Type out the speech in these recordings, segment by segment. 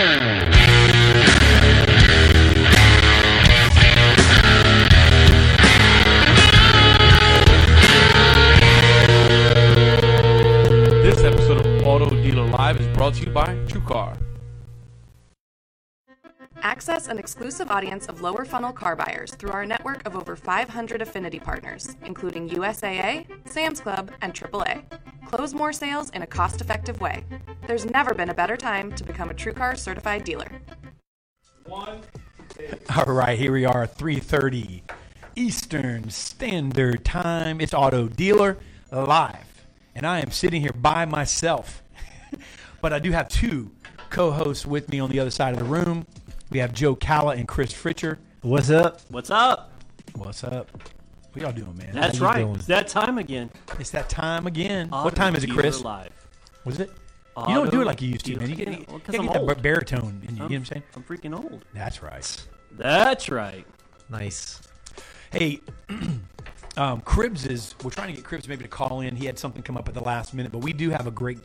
Mm-hmm. Access an exclusive audience of lower funnel car buyers through our network of over 500 affinity partners, including USAA, Sam's Club, and AAA. Close more sales in a cost effective way. There's never been a better time to become a TrueCar certified dealer. One, All right, here we are, 3:30 Eastern Standard Time. It's Auto Dealer Live, and I am sitting here by myself. but I do have two co-hosts with me on the other side of the room. We have Joe Calla and Chris Fritcher. What's up? What's up? What's up? What y'all doing, man? That's you right. doing? It's that time again. It's that time again. Auto what time is it, Dealer Chris? Live. Was it? you don't do it like you used to, man. You get, Dealer- you Well, 'cause gotta get that baritone in you. You know what I'm saying? I'm freaking old. That's right. That's right. Nice. Hey, um, Cribs is. We're trying to get Cribs maybe to call in. He had something come up at the last minute, but we do have a great,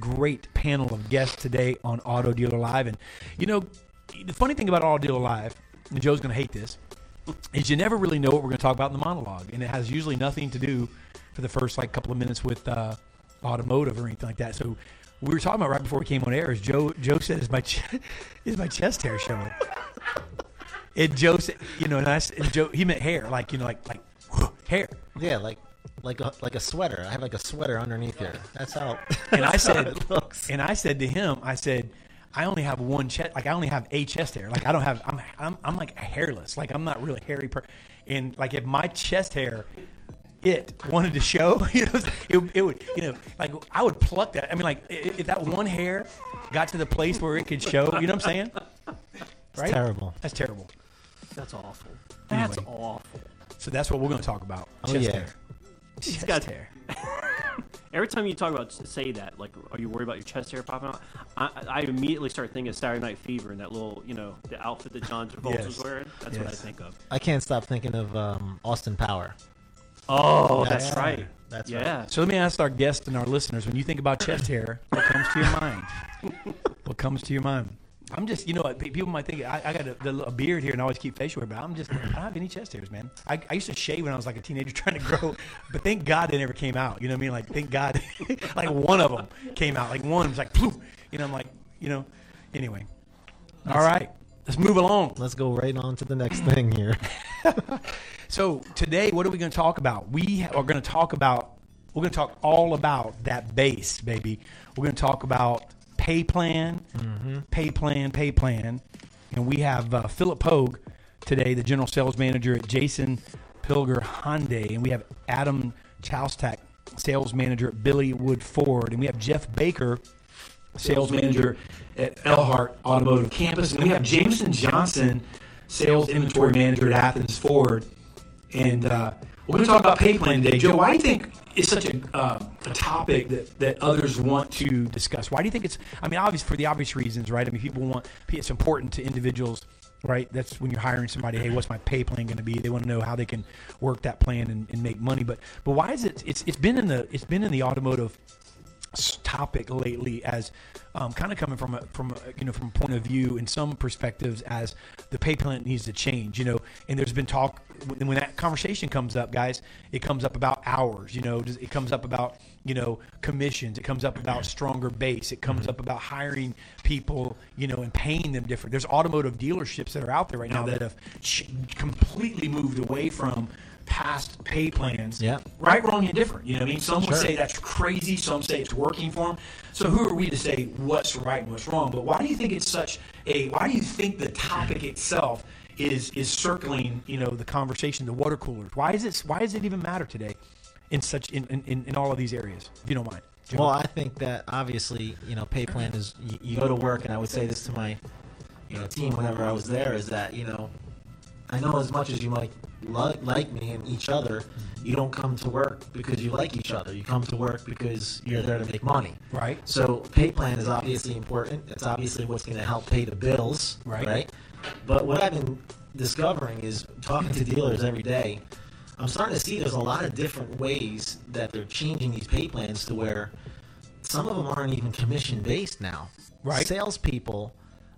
great panel of guests today on Auto Dealer Live. And you know, the funny thing about Dealer Live, and Joe's going to hate this, is you never really know what we're going to talk about in the monologue, and it has usually nothing to do for the first like couple of minutes with uh, automotive or anything like that. So. We were talking about right before we came on air. Is Joe? Joe said, "Is my ch- is my chest hair showing?" And Joe said, "You know," and, I, and Joe he meant hair, like you know, like like hair. Yeah, like like a like a sweater. I have like a sweater underneath here. That's how. And I said, it looks. and I said to him, I said, I only have one chest, like I only have a chest hair, like I don't have, I'm, I'm, I'm like hairless, like I'm not really hairy. Per- and like if my chest hair, it wanted to show, you know, it, it would, you know, like I would pluck that. I mean, like i- if that one hair got to the place where it could show, you know what I'm saying? Right? terrible. That's terrible. That's awful. That's Anyway. awful. So that's what we're going to talk about. Oh, chest yeah. hair. He's Chest got- hair. Every time you talk about say that, like, are you worried about your chest hair popping out? I, I immediately start thinking of Saturday Night Fever and that little, you know, the outfit that John Travolta Yes. was wearing. That's what I think of. I can't stop thinking of um, Austin Power. Oh, That's that's, right. right. That's yeah. So let me ask our guests and our listeners: When you think about chest hair, what comes to your mind? what comes to your mind? I'm just, you know, what, people might think I, I got a, a beard here and I always keep facial hair, but I'm just, I don't have any chest hairs, man. I, I used to shave when I was like a teenager trying to grow, but thank God they never came out. You know what I mean? Like, thank God, like one of them came out. Like one was like, poof. You know, I'm like, you know. Anyway, all right, let's move along. Let's go right on to the next thing here. So today, what are we going to talk about? We are going to talk about. We're going to talk all about that base, baby. We're going to talk about pay plan, pay plan, pay plan, and we have uh, Philip Pogue today, the general sales manager at Jason Pilger Hyundai, and we have Adam Chaustak, sales manager at Billy Wood Ford, and we have Jeff Baker, sales manager at Elhart Automotive Campus, and we have Jameson Johnson, sales inventory manager at Athens Ford. And uh, we're going to talk about pay plan today. Joe, why do you think it's such a, uh, a topic that, that others want to discuss? Why do you think it's, I mean, obviously for the obvious reasons, right? I mean, people want, it's important to individuals, right? That's when you're hiring somebody, hey, what's my pay plan going to be? They want to know how they can work that plan and, and make money. But, but why is it, it's, it's been in the, it's been in the automotive topic lately as um, kind of coming from a from a, you know from a point of view in some perspectives as the pay plan needs to change you know and there's been talk when when that conversation comes up guys it comes up about hours you know it comes up about you know commissions it comes up about stronger base it comes up about hiring people you know and paying them different there's automotive dealerships that are out there right now that have ch- completely moved away from past pay plans Yeah. right, wrong, and different. You know what I mean? Some would Sure. say that's crazy. Some say it's working for them. So who are we to say what's right and what's wrong? But why do you think it's such a? Why do you think the topic itself is is circling? You know, the conversation, the water coolers. Why is it? Why does it even matter today? In such in in, in- all of these areas, if you don't mind. Joe? Well, I think that obviously, you know, pay plan is you, you go to work, and I would say this to my, you know, team whenever I was there is that you know, I know as much as you might li- like me and each other, you don't come to work because you like each other. You come to work because you're there to make money. Right. So pay plan is obviously important. It's obviously what's going to help pay the bills. Right. Right. But what I've been discovering is talking to dealers every day. I'm starting to see there's a lot of different ways that they're changing these pay plans to where some of them aren't even commission based now. Right. Salespeople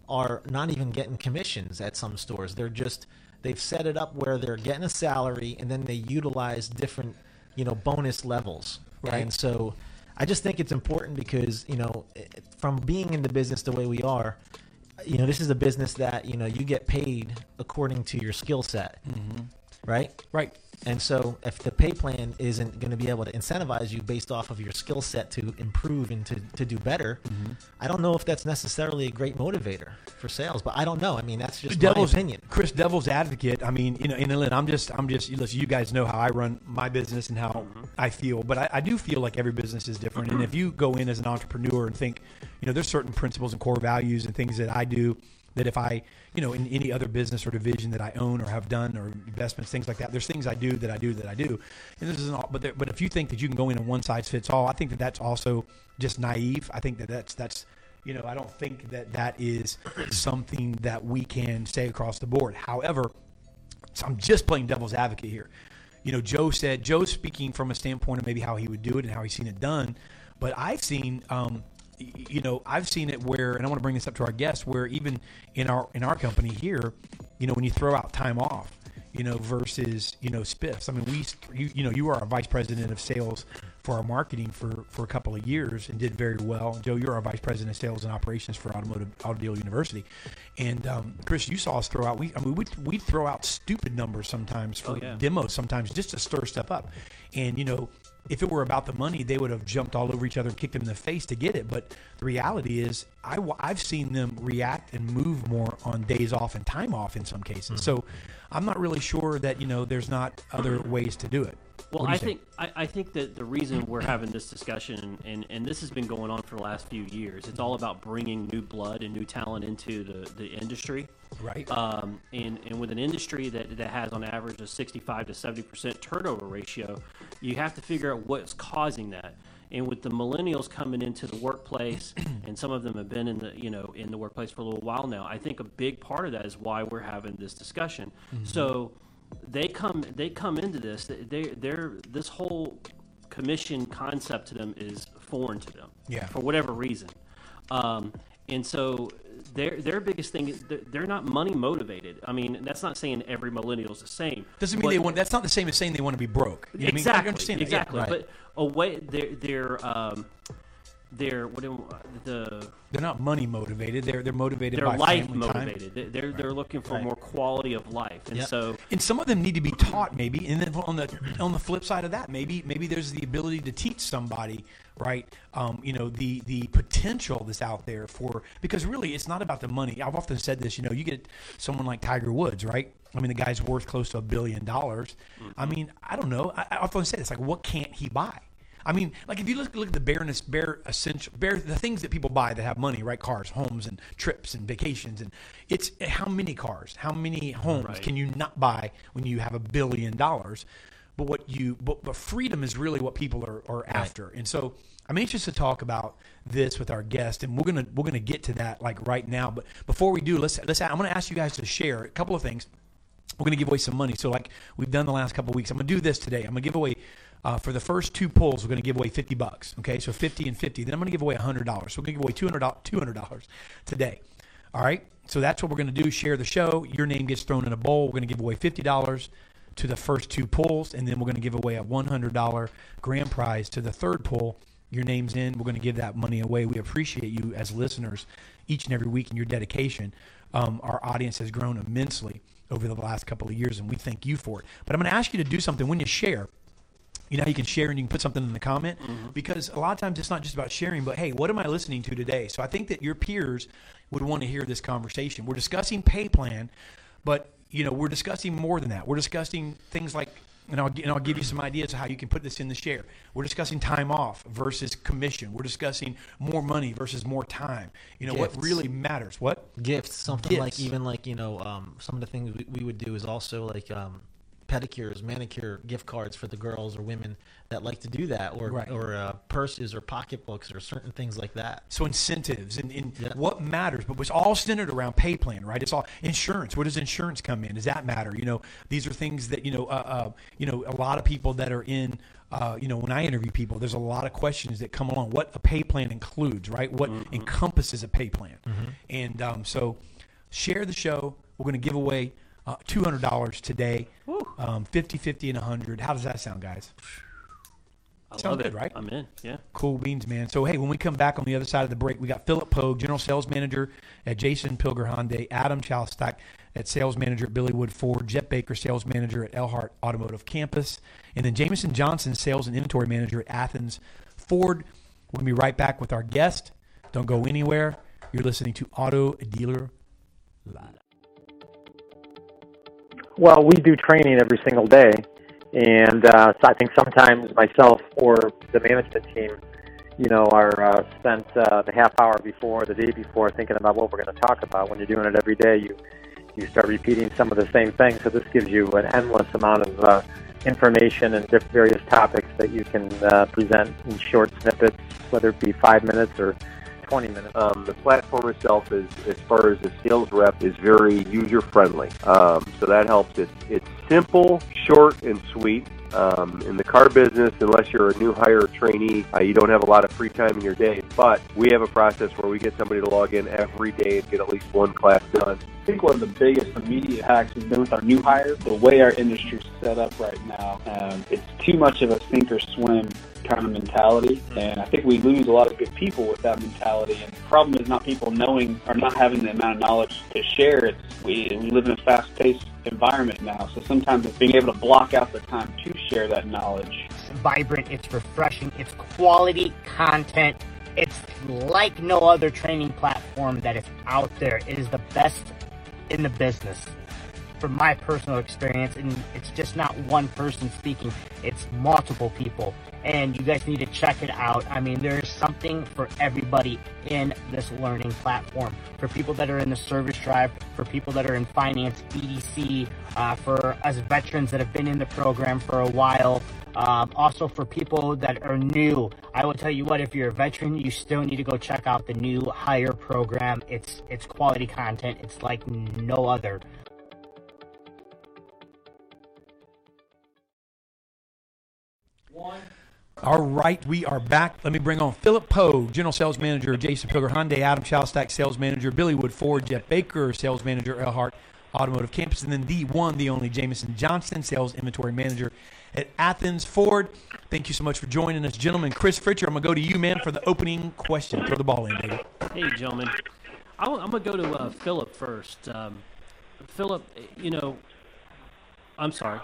are not even getting commissions at some stores. They're just they've set it up where they're getting a salary and then they utilize different, you know, bonus levels. Right. And so I just think it's important because, you know, from being in the business the way we are, you know, this is a business that, you know, you get paid according to your skill set. Mm-hmm. Right? Right. And so, if the pay plan isn't going to be able to incentivize you based off of your skill set to improve and to, to do better, mm-hmm. I don't know if that's necessarily a great motivator for sales. But I don't know. I mean, that's just devil's my opinion. Chris, devil's advocate. I mean, you know, and Lynn, I'm just, I'm just. Listen, you guys know how I run my business and how mm-hmm. I feel, but I, I do feel like every business is different. And if you go in as an entrepreneur and think, you know, there's certain principles and core values and things that I do that if I, you know, in any other business or division that I own or have done or investments, things like that, there's things I do that I do that I do. And this all, but there, but if you think that you can go in and one size fits all, I think that that's also just naive. I think that that's that's you know, I don't think that that is something that we can say across the board. However, so I'm just playing devil's advocate here. You know, Joe said Joe's speaking from a standpoint of maybe how he would do it and how he's seen it done, but I've seen, um, you know, I've seen it where, and I want to bring this up to our guests, where even in our in our company here, you know, when you throw out time off, you know, versus you know spiffs. I mean, we, you, you know, you are our vice president of sales for our marketing for for a couple of years and did very well. Joe, you're our vice president of sales and operations for Automotive Automobile University, and um, Chris, you saw us throw out. We, I mean, we we throw out stupid numbers sometimes for Oh, yeah. demos, sometimes just to stir stuff up, and you know. If it were about the money, they would have jumped all over each other and kicked them in the face to get it. But the reality is, I, have seen them react and move more on days off and time off in some cases. Mm-hmm. So I'm not really sure that you know there's not other ways to do it. Well, do I think I, I think that the reason we're having this discussion, and, and this has been going on for the last few years, it's all about bringing new blood and new talent into the, the industry. Right. Um, and, and with an industry that, that has on average a 65 to 70% turnover ratio, you have to figure out what's causing that. And with the millennials coming into the workplace, and some of them have been in the you know in the workplace for a little while now, I think a big part of that is why we're having this discussion. So they come they come into this they they're this whole commission concept to them is foreign to them Yeah. for whatever reason um, and so their their biggest thing is they're, not money motivated i mean that's not saying every millennial is the same Doesn't mean they want. That's not the same as saying they want to be broke. You know what I mean? I exactly. Yeah, exactly right. but a way they're they're um, they're what do- the they're not money motivated. They're they're motivated they're by life family time. motivated They- they're they're looking for Right. more quality of life and Yep. so And some of them need to be taught, maybe. And then on the on the flip side of that, maybe maybe there's the ability to teach somebody, right? Um, you know, the the potential that's out there for because really it's not about the money. I've often said this. You know, you get someone like Tiger Woods, right? I mean, the guy's worth close to a billion dollars. I mean, I don't know. I, I often say this, like, what can't he buy? I mean, like if you look look at the bareness, bare essential, bare the things that people buy that have money, right? Cars, homes, and trips and vacations, and it's how many cars, how many homes Right. can you not buy when you have a billion dollars? But what you, but, but freedom is really what people are, are after, and so I'm anxious to talk about this with our guest, and we're gonna we're gonna get to that like right now. But before we do, let's let's I'm gonna ask you guys to share a couple of things we're going to give away some money. So, like we've done the last couple of weeks, I'm going to do this today. I'm going to give away uh, for the first two pulls. We're going to give away 50 bucks. Okay, so 50 and 50. Then I'm going to give away 100 dollars. So we're going to give away 200 200 dollars today. All right. So that's what we're going to do. Share the show. Your name gets thrown in a bowl. We're going to give away 50 dollars to the first two pulls, and then we're going to give away a 100 dollar grand prize to the third pull. Your name's in. We're going to give that money away. We appreciate you as listeners each and every week and your dedication. Um, our audience has grown immensely over the last couple of years, and we thank you for it. But I'm going to ask you to do something when you share. You know you can share and you can put something in the comment because a lot of times it's not just about sharing, but hey, what am I listening to today? So I think that your peers would want to hear this conversation. We're discussing pay plan, but you know we're discussing more than that. We're discussing things like, and I'll, and I'll give you some ideas of how you can put this in the share. We're discussing time off versus commission. We're discussing more money versus more time. You know what really matters. What gifts something like even like you know um, some of the things we, we would do is also like um, pedicures, manicure gift cards for the girls or women that like to do that, or Right. or uh, purses or pocketbooks or certain things like that. So incentives and, and Yeah. what matters, but it's all centered around pay plan, right? It's all insurance. Where does insurance come in? Does that matter? You know, these are things that you know, uh, uh, you know, a lot of people that are in. Uh, you know, when I interview people, there's a lot of questions that come along. What a pay plan includes, right? What encompasses a pay plan, and um, so share the show. We're going to give away uh, two hundred dollars today, um, 50, 50, and hundred. How does that sound, guys? I Sound love good, it. right? I'm in. Yeah. Cool beans, man. So hey, when we come back on the other side of the break, we got Philip Pogue, General Sales Manager at Jason Pilger Hyundai, Adam Chalstack at Sales Manager at Billy Wood Ford, Jeff Baker, Sales Manager at Elhart Automotive Campus, and then Jameson Johnson, Sales and Inventory Manager at Athens Ford. We'll be right back with our guest. Don't go anywhere. You're listening to Auto Dealer Live. Well, we do training every single day, and uh, so I think sometimes myself or the management team, you know, are uh, spent uh, the half hour before, the day before, thinking about what we're going to talk about. When you're doing it every day, you you start repeating some of the same things. So this gives you an endless amount of uh, information and various topics that you can uh, present in short snippets, whether it be five minutes or 20 minutes. Um, the platform itself is, as far as the sales rep, is very user friendly. Um, so that helps. It's, it's simple, short, and sweet. Um, in the car business, unless you're a new hire or trainee, uh, you don't have a lot of free time in your day. But we have a process where we get somebody to log in every day and get at least one class done. I think one of the biggest immediate hacks has been with our new hires. The way our industry's set up right now, um, it's too much of a sink or swim kind of mentality, and I think we lose a lot of good people with that mentality. And the problem is not people knowing or not having the amount of knowledge to share. It's we, we live in a fast-paced environment now, so sometimes it's being able to block out the time to share that knowledge. It's vibrant, it's refreshing, it's quality content. It's like no other training platform that is out there. It is the best in the business. From my personal experience, and it's just not one person speaking, it's multiple people. And you guys need to check it out. I mean, there's something for everybody in this learning platform. For people that are in the service drive, for people that are in finance, BDC, uh, for us veterans that have been in the program for a while, um, also for people that are new, I will tell you what, if you're a veteran, you still need to go check out the new hire program. It's it's quality content. It's like no other. All right, we are back. Let me bring on Philip Pogue, General Sales Manager, Jason Pilger Hyundai, Adam Chalstack, Sales Manager, Billy Wood Ford, Jeff Baker, Sales Manager, Elhart Automotive Campus, and then the one, the only Jamison Johnson, Sales Inventory Manager at Athens Ford. Thank you so much for joining us, gentlemen. Chris Fritcher, I'm going to go to you, man, for the opening question. Throw the ball in, baby. Hey, gentlemen. I, am going to go to uh, Philip first. Um, Philip, you know, I'm sorry.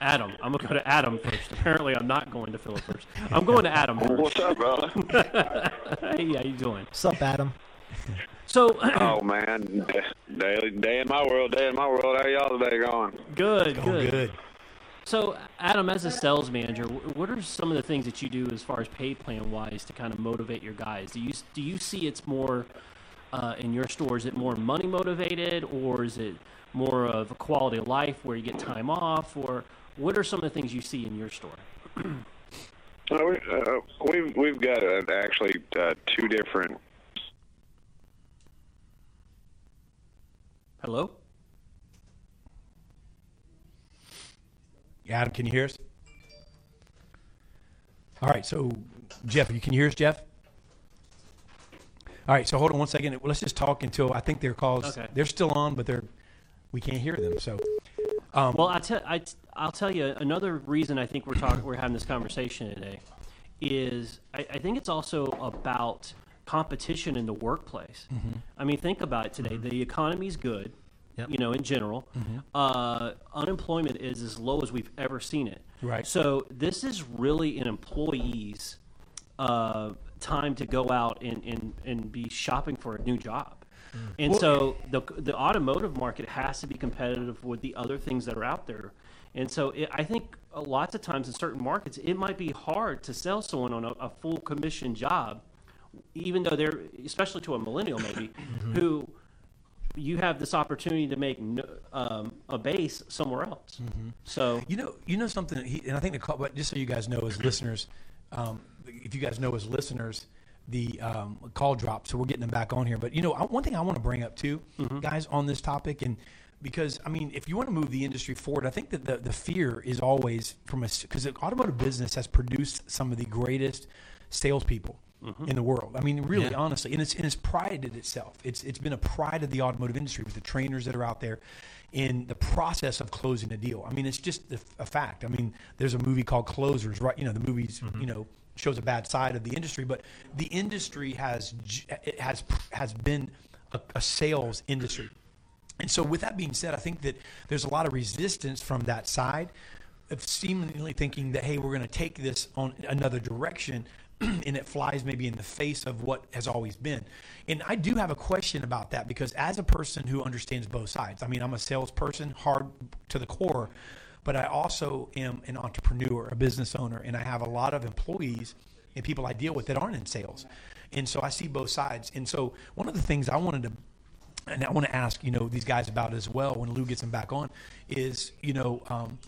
Adam. I'm going to go to Adam first. Apparently, I'm not going to Philip first. I'm going to Adam first. What's up, brother? hey, how you doing? What's up, Adam? So, oh man, day, day in my world, day in my world. How y'all today going? good, Going good. good. So, Adam, as a sales manager, what are some of the things that you do as far as pay plan wise to kind of motivate your guys? Do you do you see it's more uh, in your store? Is it more money motivated, or is it more of a quality of life where you get time off, or what are some of the things you see in your store? Uh, we, uh, we've we've got uh, actually uh, two different. Hello. Adam, can you hear us? All right, so Jeff, you can you hear us, Jeff? All right, so hold on one second. Let's just talk until I think their calls. Okay. They're still on, but they're we can't hear them. So Well, I tell I, I'll tell you another reason I think we're talking we're having this conversation today is I, I think it's also about competition in the workplace. I mean, think about it today. The economy's good, Yep. you know, in general. Uh, unemployment is as low as we've ever seen it. Right. So this is really an employee's uh, time to go out and, and, and be shopping for a new job. And so the, the automotive market has to be competitive with the other things that are out there. And so it, I think lots of times in certain markets, it might be hard to sell someone on a, a full commission job, even though they're, especially to a millennial maybe, who you have this opportunity to make um, a base somewhere else. Mm-hmm. So You know, you know something, he, and I think the call, but just so you guys know as listeners, um, if you guys know as listeners, the um, call dropped, so we're getting them back on here. But you know, I, one thing I want to bring up too, guys, on this topic, and because I mean, if you want to move the industry forward, I think that the the fear is always from a because the automotive business has produced some of the greatest salespeople. Mm-hmm. In the world, I mean, really, honestly, and it's and it's prided itself. It's it's been a pride of the automotive industry with the trainers that are out there, in the process of closing a deal. I mean, it's just a, a fact. I mean, there's a movie called Closers, right? You know, the movie's mm-hmm. you know shows a bad side of the industry, but the industry has it has has been a, a sales industry. And so, with that being said, I think that there's a lot of resistance from that side of seemingly thinking that, hey, we're going to take this on another direction. and it flies maybe in the face of what has always been. And I do have a question about that because, as a person who understands both sides, I mean, I'm a salesperson, hard to the core, but I also am an entrepreneur, a business owner, and I have a lot of employees and people I deal with that aren't in sales. And so I see both sides. And so, one of the things I wanted to and I want to ask you know these guys about as well when Lou gets them back on is you know um,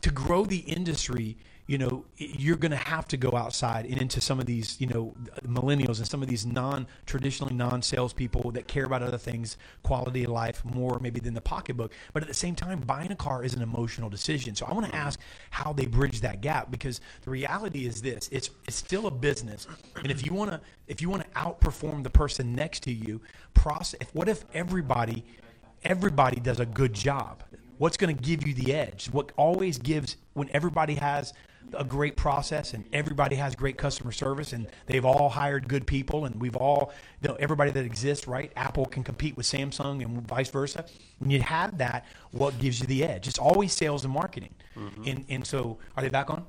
to grow the industry you know you're going to have to go outside and into some of these you know millennials and some of these non traditionally non salespeople that care about other things quality of life more maybe than the pocketbook but at the same time buying a car is an emotional decision so I want to mm-hmm. ask how they bridge that gap because the reality is this it's it's still a business and if you want to if you want to outperform the person next to you process what if everybody everybody does a good job. What's going to give you the edge? What always gives when everybody has a great process and everybody has great customer service and they've all hired good people and we've all you know everybody that exists right apple can compete with samsung and vice versa when you have that what gives you the edge it's always sales and marketing and and so are they back on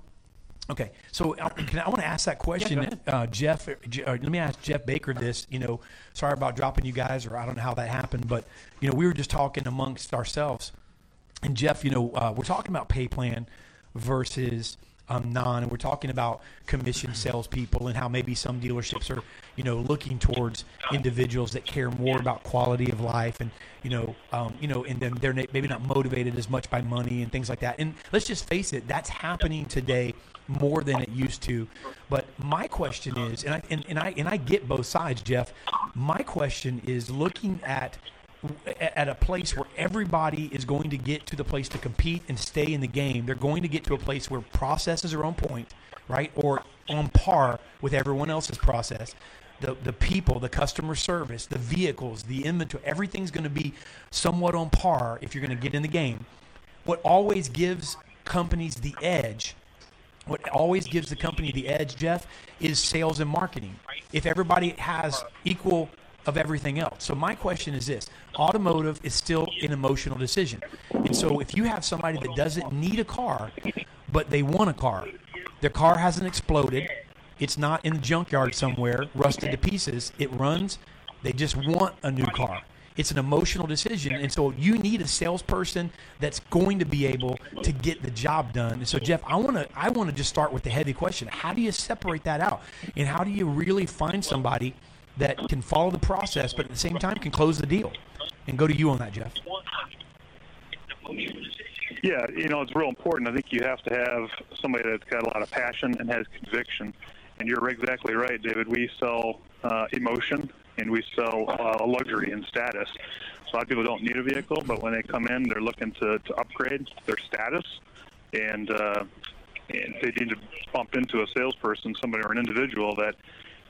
Okay, so can I, I want to ask that question, ahead. uh, Jeff. uh, let me ask Jeff Baker this. You know, sorry about dropping you guys, or I don't know how that happened, but you know, we were just talking amongst ourselves, and Jeff, you know, uh, we're talking about pay plan versus um, non, and we're talking about commission salespeople and how maybe some dealerships are, you know, looking towards individuals that care more about quality of life and you know, um, you know, and then they're maybe not motivated as much by money and things like that. And let's just face it, that's happening today more than it used to. But my question is, and I and, and I and I get both sides, Jeff. My question is looking at at a place where everybody is going to get to the place to compete and stay in the game. They're going to get to a place where processes are on point, right, or on par with everyone else's process. The, the people, the customer service, the vehicles, the inventory, everything's going to be somewhat on par if you're going to get in the game. What always gives companies the edge what always gives the company the edge, Jeff, is sales and marketing. If everybody has equal of everything else. So my question is this: automotive is still an emotional decision, and so if you have somebody that doesn't need a car, but they want a car, their car hasn't exploded, it's not in the junkyard somewhere, rusted to pieces. It runs. They just want a new car. It's an emotional decision, and so you need a salesperson that's going to be able to get the job done. And so, Jeff, I want to I want to just start with the heavy question: How do you separate that out, and how do you really find somebody that can follow the process, but at the same time can close the deal? And go to you on that, Jeff. Yeah, you know, it's real important. I think you have to have somebody that's got a lot of passion and has conviction. And you're exactly right, David. We sell uh, emotion and we sell uh, luxury and status. So a lot of people don't need a vehicle, but when they come in, they're looking to, to upgrade their status, and uh, and they need to bump into a salesperson, somebody or an individual that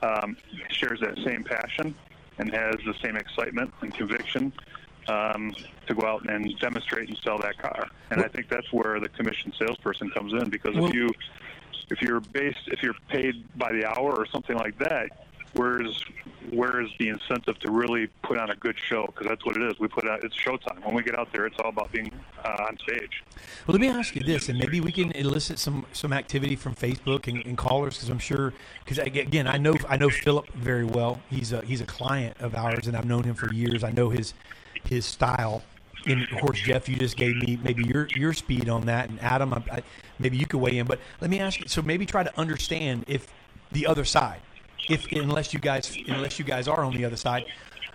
um, shares that same passion and has the same excitement and conviction um, to go out and demonstrate and sell that car. And I think that's where the commission salesperson comes in because if you if you're based if you're paid by the hour or something like that, where's where's the incentive to really put on a good show? Because that's what it is. We put out it's showtime. When we get out there, it's all about being uh, on stage. Well, let me ask you this, and maybe we can elicit some some activity from Facebook and, and callers because I'm sure because again I know I know Philip very well. He's a he's a client of ours, and I've known him for years. I know his his style. And of course, Jeff, you just gave me maybe your your speed on that, and Adam, I, I, maybe you could weigh in. But let me ask you. So maybe try to understand if the other side, if unless you guys unless you guys are on the other side,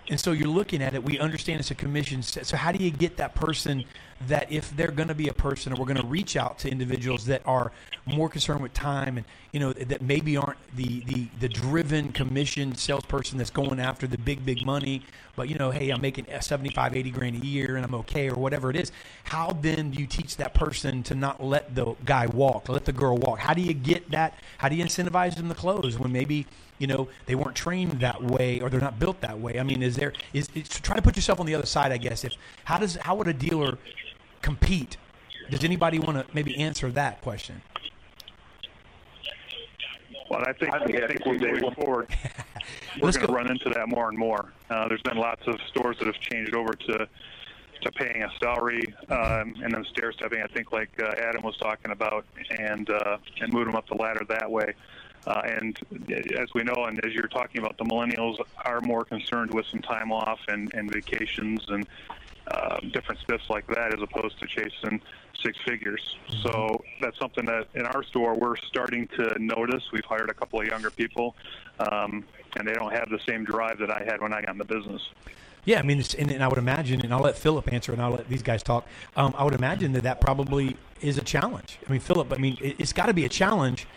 And so you're looking at it. We understand it's a commission. So how do you get that person that if they're going to be a person, or we're going to reach out to individuals that are more concerned with time and you know that maybe aren't the the the driven commission salesperson that's going after the big big money, but you know, hey, I'm making 75, 80 grand a year and I'm okay or whatever it is. How then do you teach that person to not let the guy walk, let the girl walk? How do you get that? How do you incentivize them to close when maybe you know they weren't trained that way or they're not built that way? I mean, is there is, is try to put yourself on the other side? I guess if how does how would a dealer compete? Does anybody want to maybe answer that question? Well, I think, I think think we moving forward, we're going to run into that more and more. Uh, there's been lots of stores that have changed over to to paying a salary um, and then stair stepping. I think like uh, Adam was talking about, and uh, and move them up the ladder that way. Uh, and as we know, and as you're talking about, the millennials are more concerned with some time off and, and vacations and uh, different spiffs like that, as opposed to chasing six figures. So that's something that in our store we're starting to notice. We've hired a couple of younger people, um, and they don't have the same drive that I had when I got in the business. Yeah, I mean, it's, and, and I would imagine, and I'll let Philip answer, and I'll let these guys talk. Um, I would imagine that that probably is a challenge. I mean, Philip, I mean, it, it's got to be a challenge.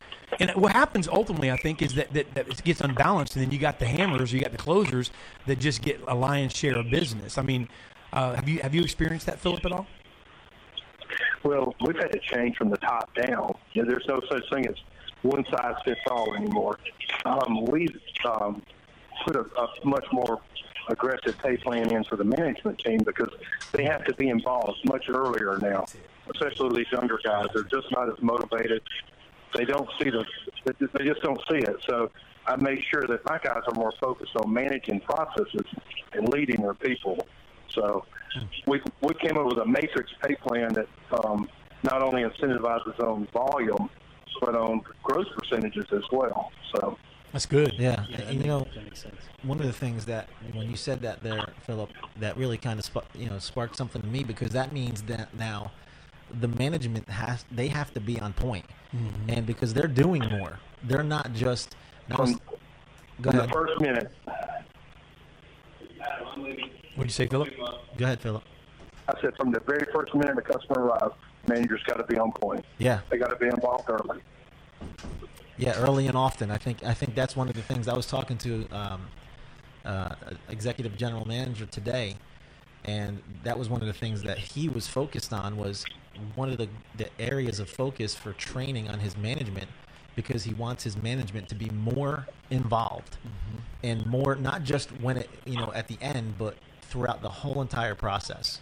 And what happens ultimately, I think, is that, that, that it gets unbalanced, and then you got the hammers, you got the closers that just get a lion's share of business. I mean, uh, have you have you experienced that, Philip, at all? Well, we've had to change from the top down. You know, there's no such thing as one size fits all anymore. Um, we've um, put a, a much more aggressive pay plan in for the management team because they have to be involved much earlier now, especially these younger guys. They're just not as motivated. They don't see the, they just don't see it. So I make sure that my guys are more focused on managing processes and leading their people. So we we came up with a matrix pay plan that um, not only incentivizes on volume, but on growth percentages as well. So That's good. Yeah, Yeah, that you know, makes- that makes sense. one of the things that when you said that there, Philip, that really kind of sp- you know sparked something to me because that means that now the management has they have to be on point, Mm-hmm. and because they're doing more, they're not just. Now, from, go from ahead. the first minute, What'd you say, Philip? Go ahead, Philip. I said from the very first minute the customer arrives, managers got to be on point. Yeah, They got to be involved early. yeah, early and often. I think I think that's one of the things I was talking to um, uh, executive general manager today, and that was one of the things that he was focused on was one of the, the areas of focus for training on his management because he wants his management to be more involved and more not just when it you know at the end but throughout the whole entire process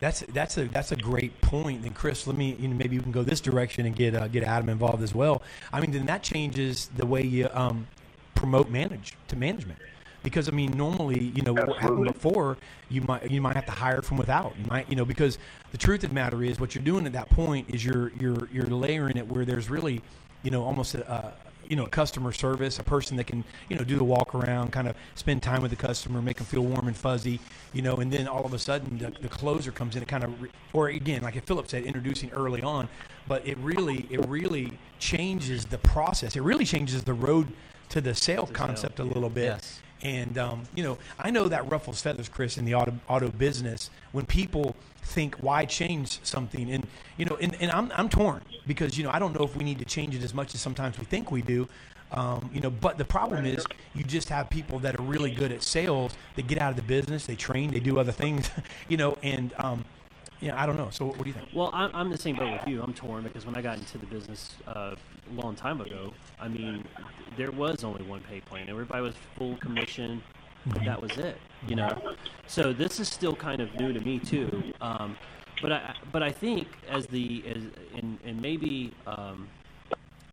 That's that's a that's a great point. And Chris, let me you know maybe you can go this direction and get uh, get Adam involved as well. I mean, then that changes the way you um, promote manage to management. Because I mean, normally, you know, what happened before, you might you might have to hire from without. You might, you know, because the truth of the matter is, what you're doing at that point is you're you're you're layering it where there's really, you know, almost a, a you know, customer service, a person that can, you know, do the walk around, kind of spend time with the customer, make them feel warm and fuzzy, you know, and then all of a sudden the, the closer comes in, it kind of, re- or again, like Philip said, introducing early on, but it really, it really changes the process. It really changes the road to the sale concept a little bit. Yes. And um, you know, I know that ruffles feathers, Chris, in the auto auto business when people think why change something, and you know, and, and I'm I'm torn because you know I don't know if we need to change it as much as sometimes we think we do. Um, you know, but the problem is you just have people that are really good at sales. They get out of the business, they train, they do other things, you know, and um, yeah, I don't know. So what do you think? Well, I'm, I'm the same boat with you. I'm torn because when I got into the business uh, a long time ago, I mean, there was only one pay plan. Everybody was full commission. That was it, you know. So this is still kind of new to me too. Um, but I but I think as the as and and maybe um,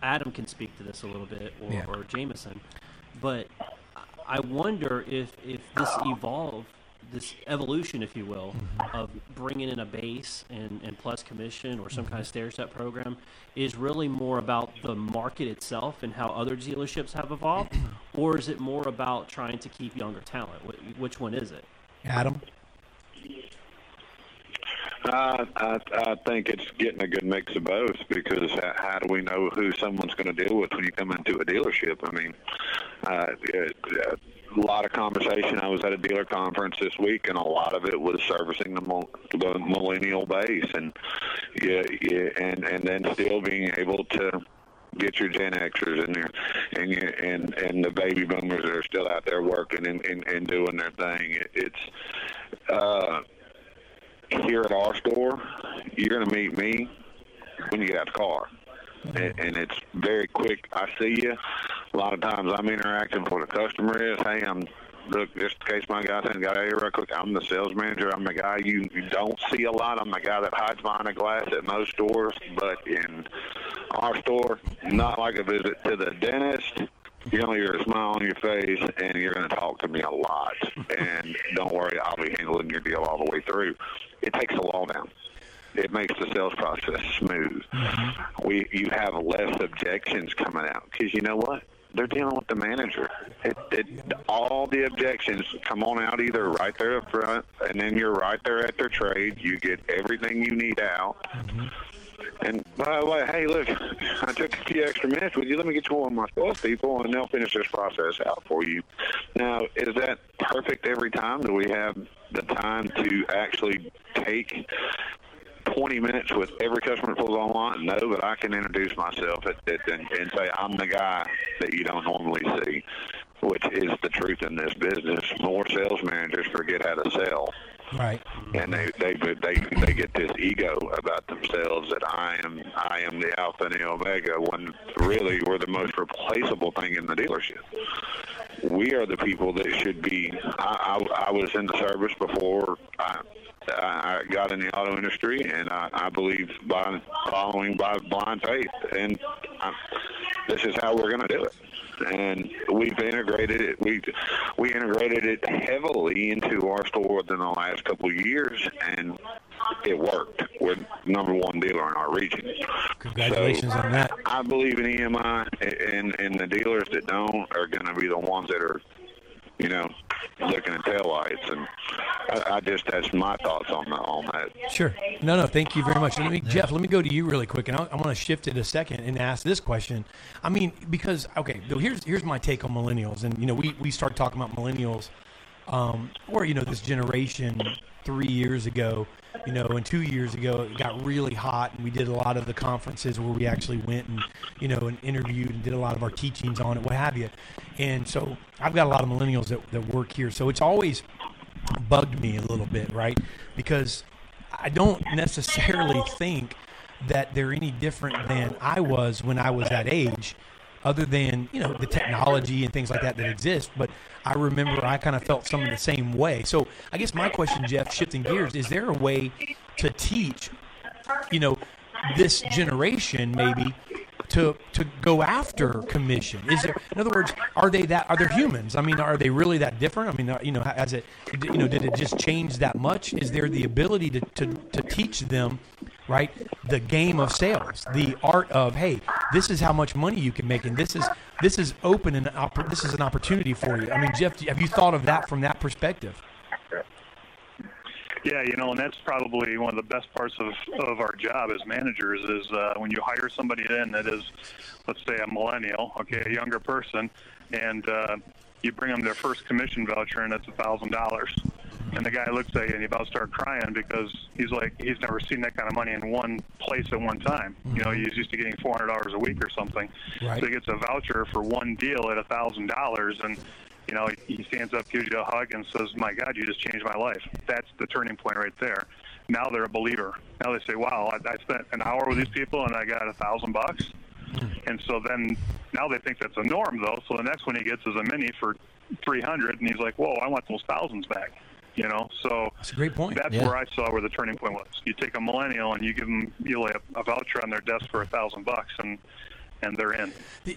Adam can speak to this a little bit or, Yeah. or Jameson, but I wonder if if this evolved, this evolution, if you will, of bringing in a base and, and plus commission or some kind of stair step program is really more about the market itself and how other dealerships have evolved, or is it more about trying to keep younger talent? Which one is it? Adam? Uh, I, I think it's getting a good mix of both because how, how do we know who someone's going to deal with when you come into a dealership? I mean, uh, it, uh, a lot of conversation. I was at a dealer conference this week, and a lot of it was servicing the, mil- the millennial base, and yeah, yeah, and and then still being able to get your Gen Xers in there, and you, and and the baby boomers that are still out there working and, and, and doing their thing. It, it's uh, here at our store, you're to meet me when you get out the car. And, and it's very quick. I see you. A lot of times I'm interacting with what the customer is. Hey, I'm look, just in case my guy saying, got here real quick. I'm the sales manager. I'm the guy you, you don't see a lot. I'm the guy that hides behind a glass at most stores. But in our store, not like a visit to the dentist. You're gonna hear a smile on your face, and you're gonna talk to me a lot. And don't worry, I'll be handling your deal all the way through. It takes a law down it makes the sales process smooth. Mm-hmm. We you have less objections coming out because you know what they're dealing with the manager. It, it, all the objections come on out either right there up front, and then you're right there at their trade. You get everything you need out. Mm-hmm. And by the way, hey, look, I took a few extra minutes with you. Let me get you one of my sales people, and they'll finish this process out for you. Now, is that perfect every time? Do we have the time to actually take 20 minutes with every customer that pulls online? No, but I can introduce myself at, at, and, and say I'm the guy that you don't normally see, which is the truth in this business. More sales managers forget how to sell. Right. And they, they they they get this ego about themselves that I am I am the alpha and the omega when really we're the most replaceable thing in the dealership. We are the people that should be. I, I, I was in the service before I, I got in the auto industry, and I, I believe by following by blind faith, and I, this is how we're going to do it. And we've integrated it. We we integrated it heavily into our store within the last couple of years, and it worked. We're number one dealer in our region. Congratulations So, on that. I believe in EMI, and and the dealers that don't are going to be the ones that are, you know, looking at taillights. And I, I just that's my thoughts on that. On that. Sure. No, no. Thank you very much. Let me, Jeff, let me go to you really quick, and I, I want to shift it a second and ask this question. I mean, because okay, here's here's my take on millennials, and you know, we we start talking about millennials, um, or you know, this generation three years ago, you know, and two years ago, it got really hot, and we did a lot of the conferences where we actually went and you know and interviewed and did a lot of our teachings on it, what have you. And so I've got a lot of millennials that, that work here, so it's always bugged me a little bit, right? Because I don't necessarily think that they're any different than I was when I was that age, other than you know the technology and things like that that exist. But I remember I kind of felt some of the same way. So I guess my question, Jeff, shifting gears, is there a way to teach, you know, this generation maybe to to go after commission? Is there, in other words, are they that? Are they humans? I mean, are they really that different? I mean, uh, you know, has it, you know, did it just change that much? Is there the ability to to, to teach them? Right, the game of sales, the art of hey, this is how much money you can make, and this is this is open and this is an opportunity for you. I mean, Jeff, have you thought of that from that perspective? Yeah, you know, and that's probably one of the best parts of, of our job as managers is uh, when you hire somebody in that is, let's say, a millennial, okay, a younger person, and uh, you bring them their first commission voucher and it's a thousand dollars, and the guy looks at you and he about to start crying because he's like he's never seen that kind of money in one place at one time. You know, mm-hmm. he's used to getting four hundred dollars a week or something, Right. so he gets a voucher for one deal at a thousand dollars and you know, he stands up, gives you a hug, and says, "My God, you just changed my life." That's the turning point right there. Now they're a believer. Now they say, "Wow, I, I spent an hour with these people and I got a thousand bucks." Hmm. And so then, now they think that's a norm, though. So the next one he gets is a mini for three hundred, and he's like, "Whoa, I want those thousands back." You know, so That's a great point. that's Yeah. where I saw where the turning point was. You take a millennial and you give them you lay a, a voucher on their desk for a thousand bucks, and and they're in.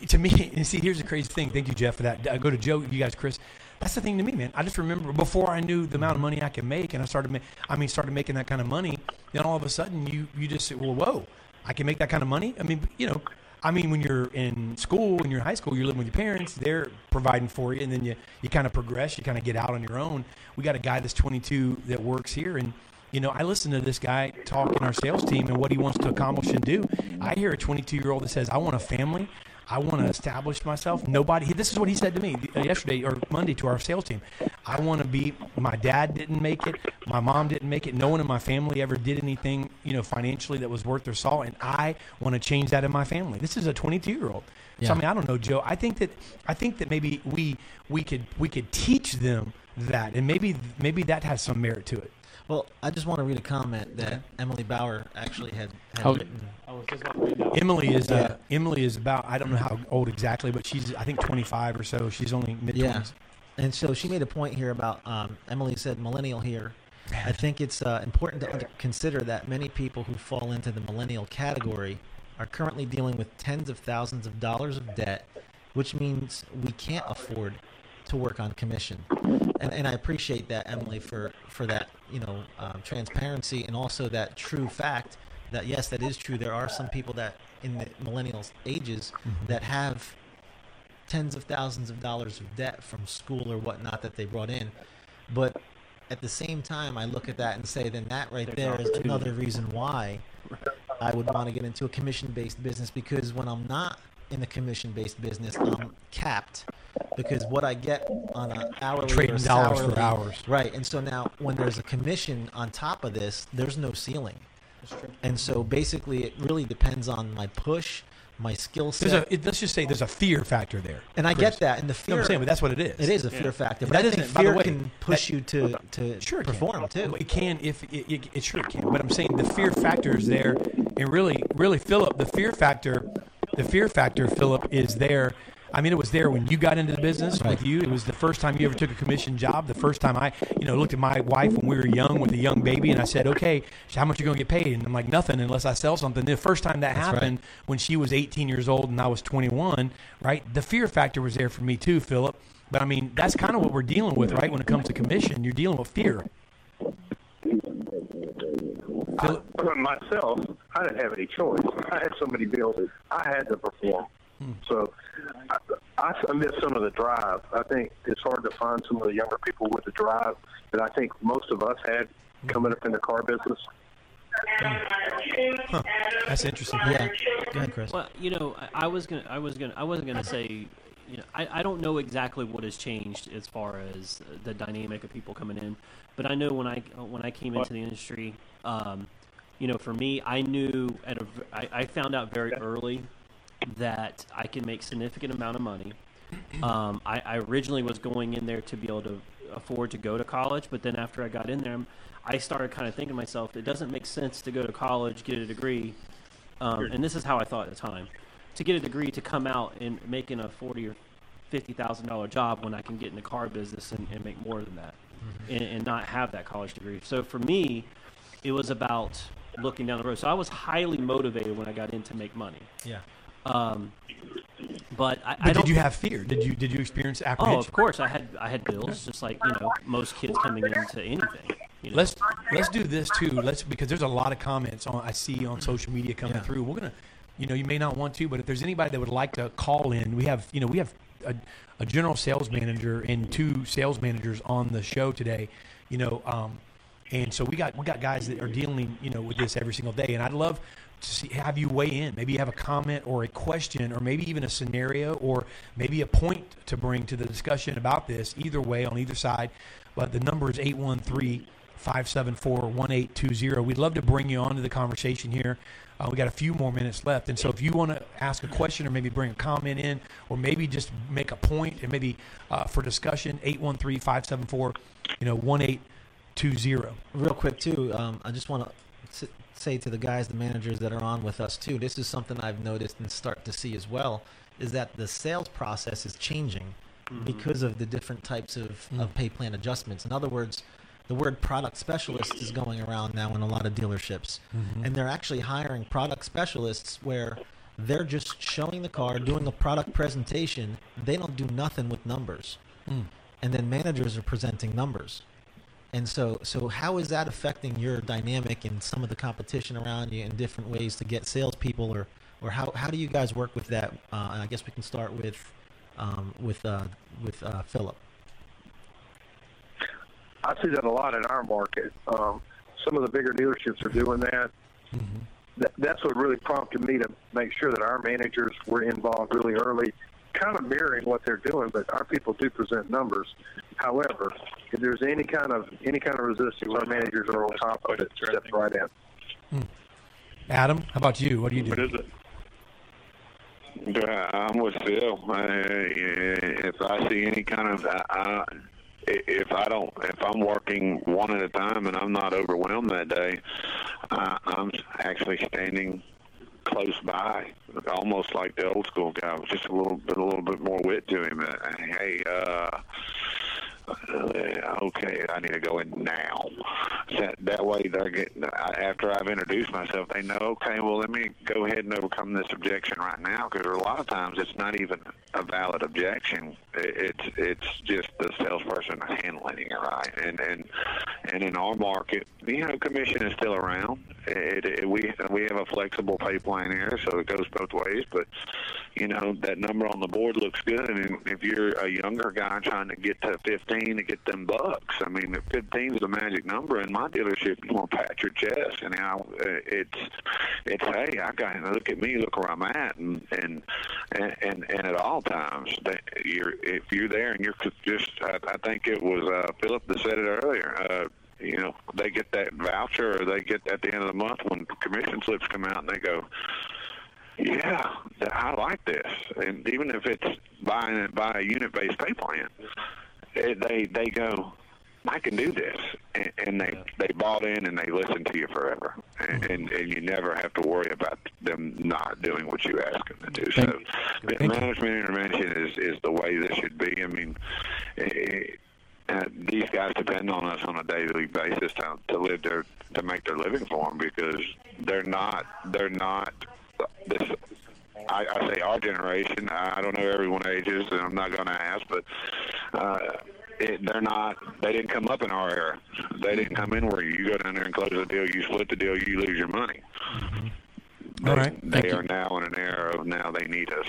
to me, and see, here's the crazy thing. Thank you, Jeff, for that. I go to Joe, you guys, Chris. That's the thing to me, man. I just remember before I knew the amount of money I could make, and I started, ma- I mean, started making that kind of money. Then all of a sudden, you you just say, well, whoa, I can make that kind of money. I mean, you know, I mean, when you're in school, when you're in high school, you're living with your parents, they're providing for you, and then you you kind of progress, you kind of get out on your own. We got a guy that's 22 that works here, and you know, I listen to this guy talk in our sales team and what he wants to accomplish and do. I hear a 22 year old that says, I want a family. I want to establish myself. Nobody. This is what he said to me uh, yesterday or Monday to our sales team. I want to be. My dad didn't make it. My mom didn't make it. No one in my family ever did anything, you know, financially that was worth their salt, and I want to change that in my family. This is a 22 year old. So Yeah. I mean, I don't know, Joe. I think that I think that maybe we we could we could teach them that, and maybe maybe that has some merit to it. Well, I just want to read a comment that Emily Bauer actually had, had Oh. written. Emily is Yeah. uh, Emily is about I don't know how old exactly, but she's I think 25 or so. She's only mid 20s. Yeah. And so she made a point here about um, Emily said millennial here. I think it's uh, important to under- consider that many people who fall into the millennial category are currently dealing with tens of thousands of dollars of debt, which means we can't afford to work on commission. And, and I appreciate that, Emily, for, for that you know um, transparency and also that true fact that yes, that is true. There are some people that in the millennials ages mm-hmm. that have tens of thousands of dollars of debt from school or whatnot that they brought in. But at the same time, I look at that and say, then that right There's there is another reason why I would want to get into a commission-based business because when I'm not in a commission-based business, I'm capped because what I get on an hourly Trading dollars for hours. right? And so now, when there's a commission on top of this, there's no ceiling. And so basically, it really depends on my push, my skill There's set. a it, let's just say there's a fear factor there. And I Chris. get that, and the You know fear. what I'm saying, but that's what it is. It is a fear factor, And but that I think isn't- by the fear way, can push that- you to to Sure, perform can. too. It can if it, it, it sure can. But I'm saying the fear factor is there, and really, really, Philip, the fear factor, the fear factor, Philip, is there. I mean, it was there when you got into the business with you. It was the first time you ever took a commission job. The first time I, you know, looked at my wife when we were young with a young baby, and I said, "Okay, how much you gonna get paid?" And I'm like, "Nothing unless I sell something." The first time that That's right. happened when she was 18 years old and I was 21, right? The fear factor was there for me too, Philip. But I mean, that's kind of what we're dealing with, right? When it comes to commission, you're dealing with fear. Philip, I, myself, I didn't have any choice. I had so many bills that I had to perform. Hmm. So I, I, I miss some of the drive. I think it's hard to find some of the younger people with the drive that I think most of us had hmm. coming up in the car business. Hmm. Huh. That's interesting. Yeah. Go ahead, Chris. Well, you know, I, I was gonna, I was gonna, I wasn't gonna say, you know, I, I don't know exactly what has changed as far as the dynamic of people coming in, but I know when I when I came into the industry, um, you know, for me, I knew at a, v- I, I found out very early that I can make significant amount of money. Um, I, I originally was going in there to be able to afford to go to college, but then after I got in there, I started kind of thinking to myself, it doesn't make sense to go to college, get a degree, um, and this is how I thought at the time, to get a degree to come out and making a forty or fifty thousand dollar job when I can get in the car business and, and make more than that, and, and not have that college degree. So for me, it was about looking down the road. So I was highly motivated when I got in to make money. Yeah. Um, but I, but I don't did you have fear? Did you did you experience apprehension? Oh, of course. I had I had bills, just like you know most kids coming into anything. You know? Let's let's do this too. Let's because there's a lot of comments on I see on social media coming Yeah. through. We're gonna, you know, you may not want to, but if there's anybody that would like to call in, we have you know we have a, a general sales manager and two sales managers on the show today. You know, um, and so we got we got guys that are dealing you know with this every single day, and I'd love see have you weigh in. Maybe you have a comment or a question, or maybe even a scenario, or maybe a point to bring to the discussion about this. Either way, on either side, but the number is eight one three. 574-1820. We'd love to bring you onto the conversation here. Uh, we got a few more minutes left, and so if you want to ask a question or maybe bring a comment in, or maybe just make a point and maybe uh, for discussion, 813-574, you know, 1820. Real quick too, um, I just want to say to the guys, the managers that are on with us too. This is something I've noticed and start to see as well. Is that the sales process is changing mm-hmm. because of the different types of, mm. of pay plan adjustments. In other words, the word product specialist is going around now in a lot of dealerships, mm-hmm. and they're actually hiring product specialists where they're just showing the car, doing a product presentation. They don't do nothing with numbers, mm. and then managers are presenting numbers. And so, so how is that affecting your dynamic and some of the competition around you in different ways to get salespeople, or, or how, how do you guys work with that? Uh, I guess we can start with, um, with, uh, with uh, Philip. I see that a lot in our market. Um, some of the bigger dealerships are doing that. that, that's what really prompted me to make sure that our managers were involved really early, kind of mirroring what they're doing. But our people do present numbers. However, if there's any kind of any kind of resistance, our managers are on top of it, step right in. Adam, how about you? What do you do? What is it? Yeah, I'm with Phil. Uh, if I see any kind of, uh, if I don't, if I'm working one at a time and I'm not overwhelmed that day, uh, I'm actually standing close by, almost like the old school guy, just a little bit, a little bit more wit to him. Uh, hey, uh, Uh, okay, I need to go in now. That, that way, they're getting after I've introduced myself, they know. Okay, well, let me go ahead and overcome this objection right now because a lot of times it's not even a valid objection. It's it's just the salesperson handling it right. And and and in our market, you know, commission is still around. It, it, we we have a flexible pay plan here, so it goes both ways. But you know, that number on the board looks good. And if you're a younger guy trying to get to 15 to get them bucks, I mean, 15 is the magic number in my dealership, you want to pat your chest. And how it's it's hey, I got look at me, look where I'm at, and and and and, and at all times, that you're if you're there and you're just, I, I think it was uh, Philip that said it earlier. Uh, you know, they get that voucher or they get at the end of the month when commission slips come out and they go, yeah, I like this. And even if it's buying it by a unit-based pay plan, they they go, I can do this, and, and they they bought in and they listen to you forever, and, and and you never have to worry about them not doing what you ask them to do. So, management intervention is is the way this should be. I mean. It, uh, these guys depend on us on a daily basis to, to live their to make their living for them because they're not they're not this I, I say our generation. I don't know everyone ages, and I'm not going to ask, but uh, it, they're not. They didn't come up in our era. They didn't come in where you go down there and close the deal, you split the deal, you lose your money. They, All right. They are now in an era of now they need us.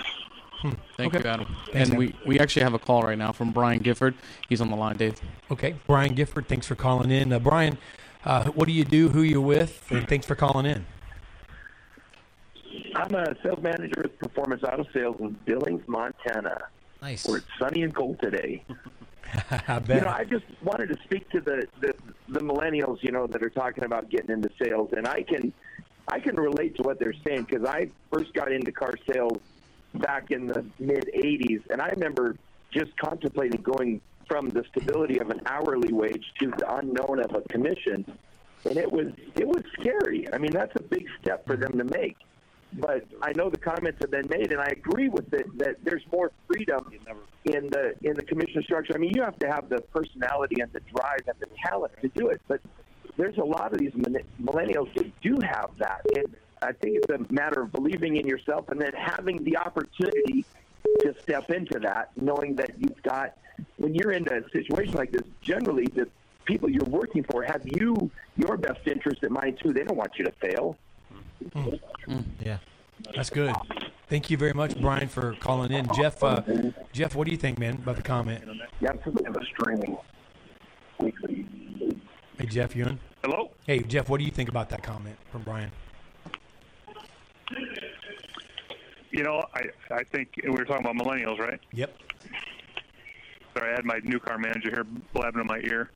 Thank Okay. you, Adam. Thanks, and we, we actually have a call right now from Brian Gifford. He's on the line, Dave. Okay, Brian Gifford, thanks for calling in. Uh, Brian, uh, what do you do? Who you with? And thanks for calling in. I'm a sales manager with Performance Auto Sales in Billings, Montana. Nice. Where it's sunny and cold today. I You know, I just wanted to speak to the, the the millennials, you know, that are talking about getting into sales, and I can I can relate to what they're saying because I first got into car sales back in the mid '80s, and I remember just contemplating going from the stability of an hourly wage to the unknown of a commission, and it was it was scary. I mean, that's a big step for them to make. But I know the comments have been made, and I agree with it that there's more freedom in the in the commission structure. I mean, you have to have the personality and the drive and the talent to do it. But there's a lot of these millen- millennials that do have that. And I think it's a matter of believing in yourself and then having the opportunity to step into that, knowing that you've got when you're in a situation like this. Generally, the people you're working for have you your best interest in mind too. They don't want you to fail. Yeah. That's good. Thank you very much, Brian, for calling in. Jeff, uh, Jeff, what do you think, man, about the comment? Yeah, I'm thinking of a streaming weekly. Hey, Jeff, you in? Hello. Hey, Jeff, what do you think about that comment from Brian? You know, I I think we were talking about millennials, right? Yep. Sorry, I had my new car manager here blabbing in my ear.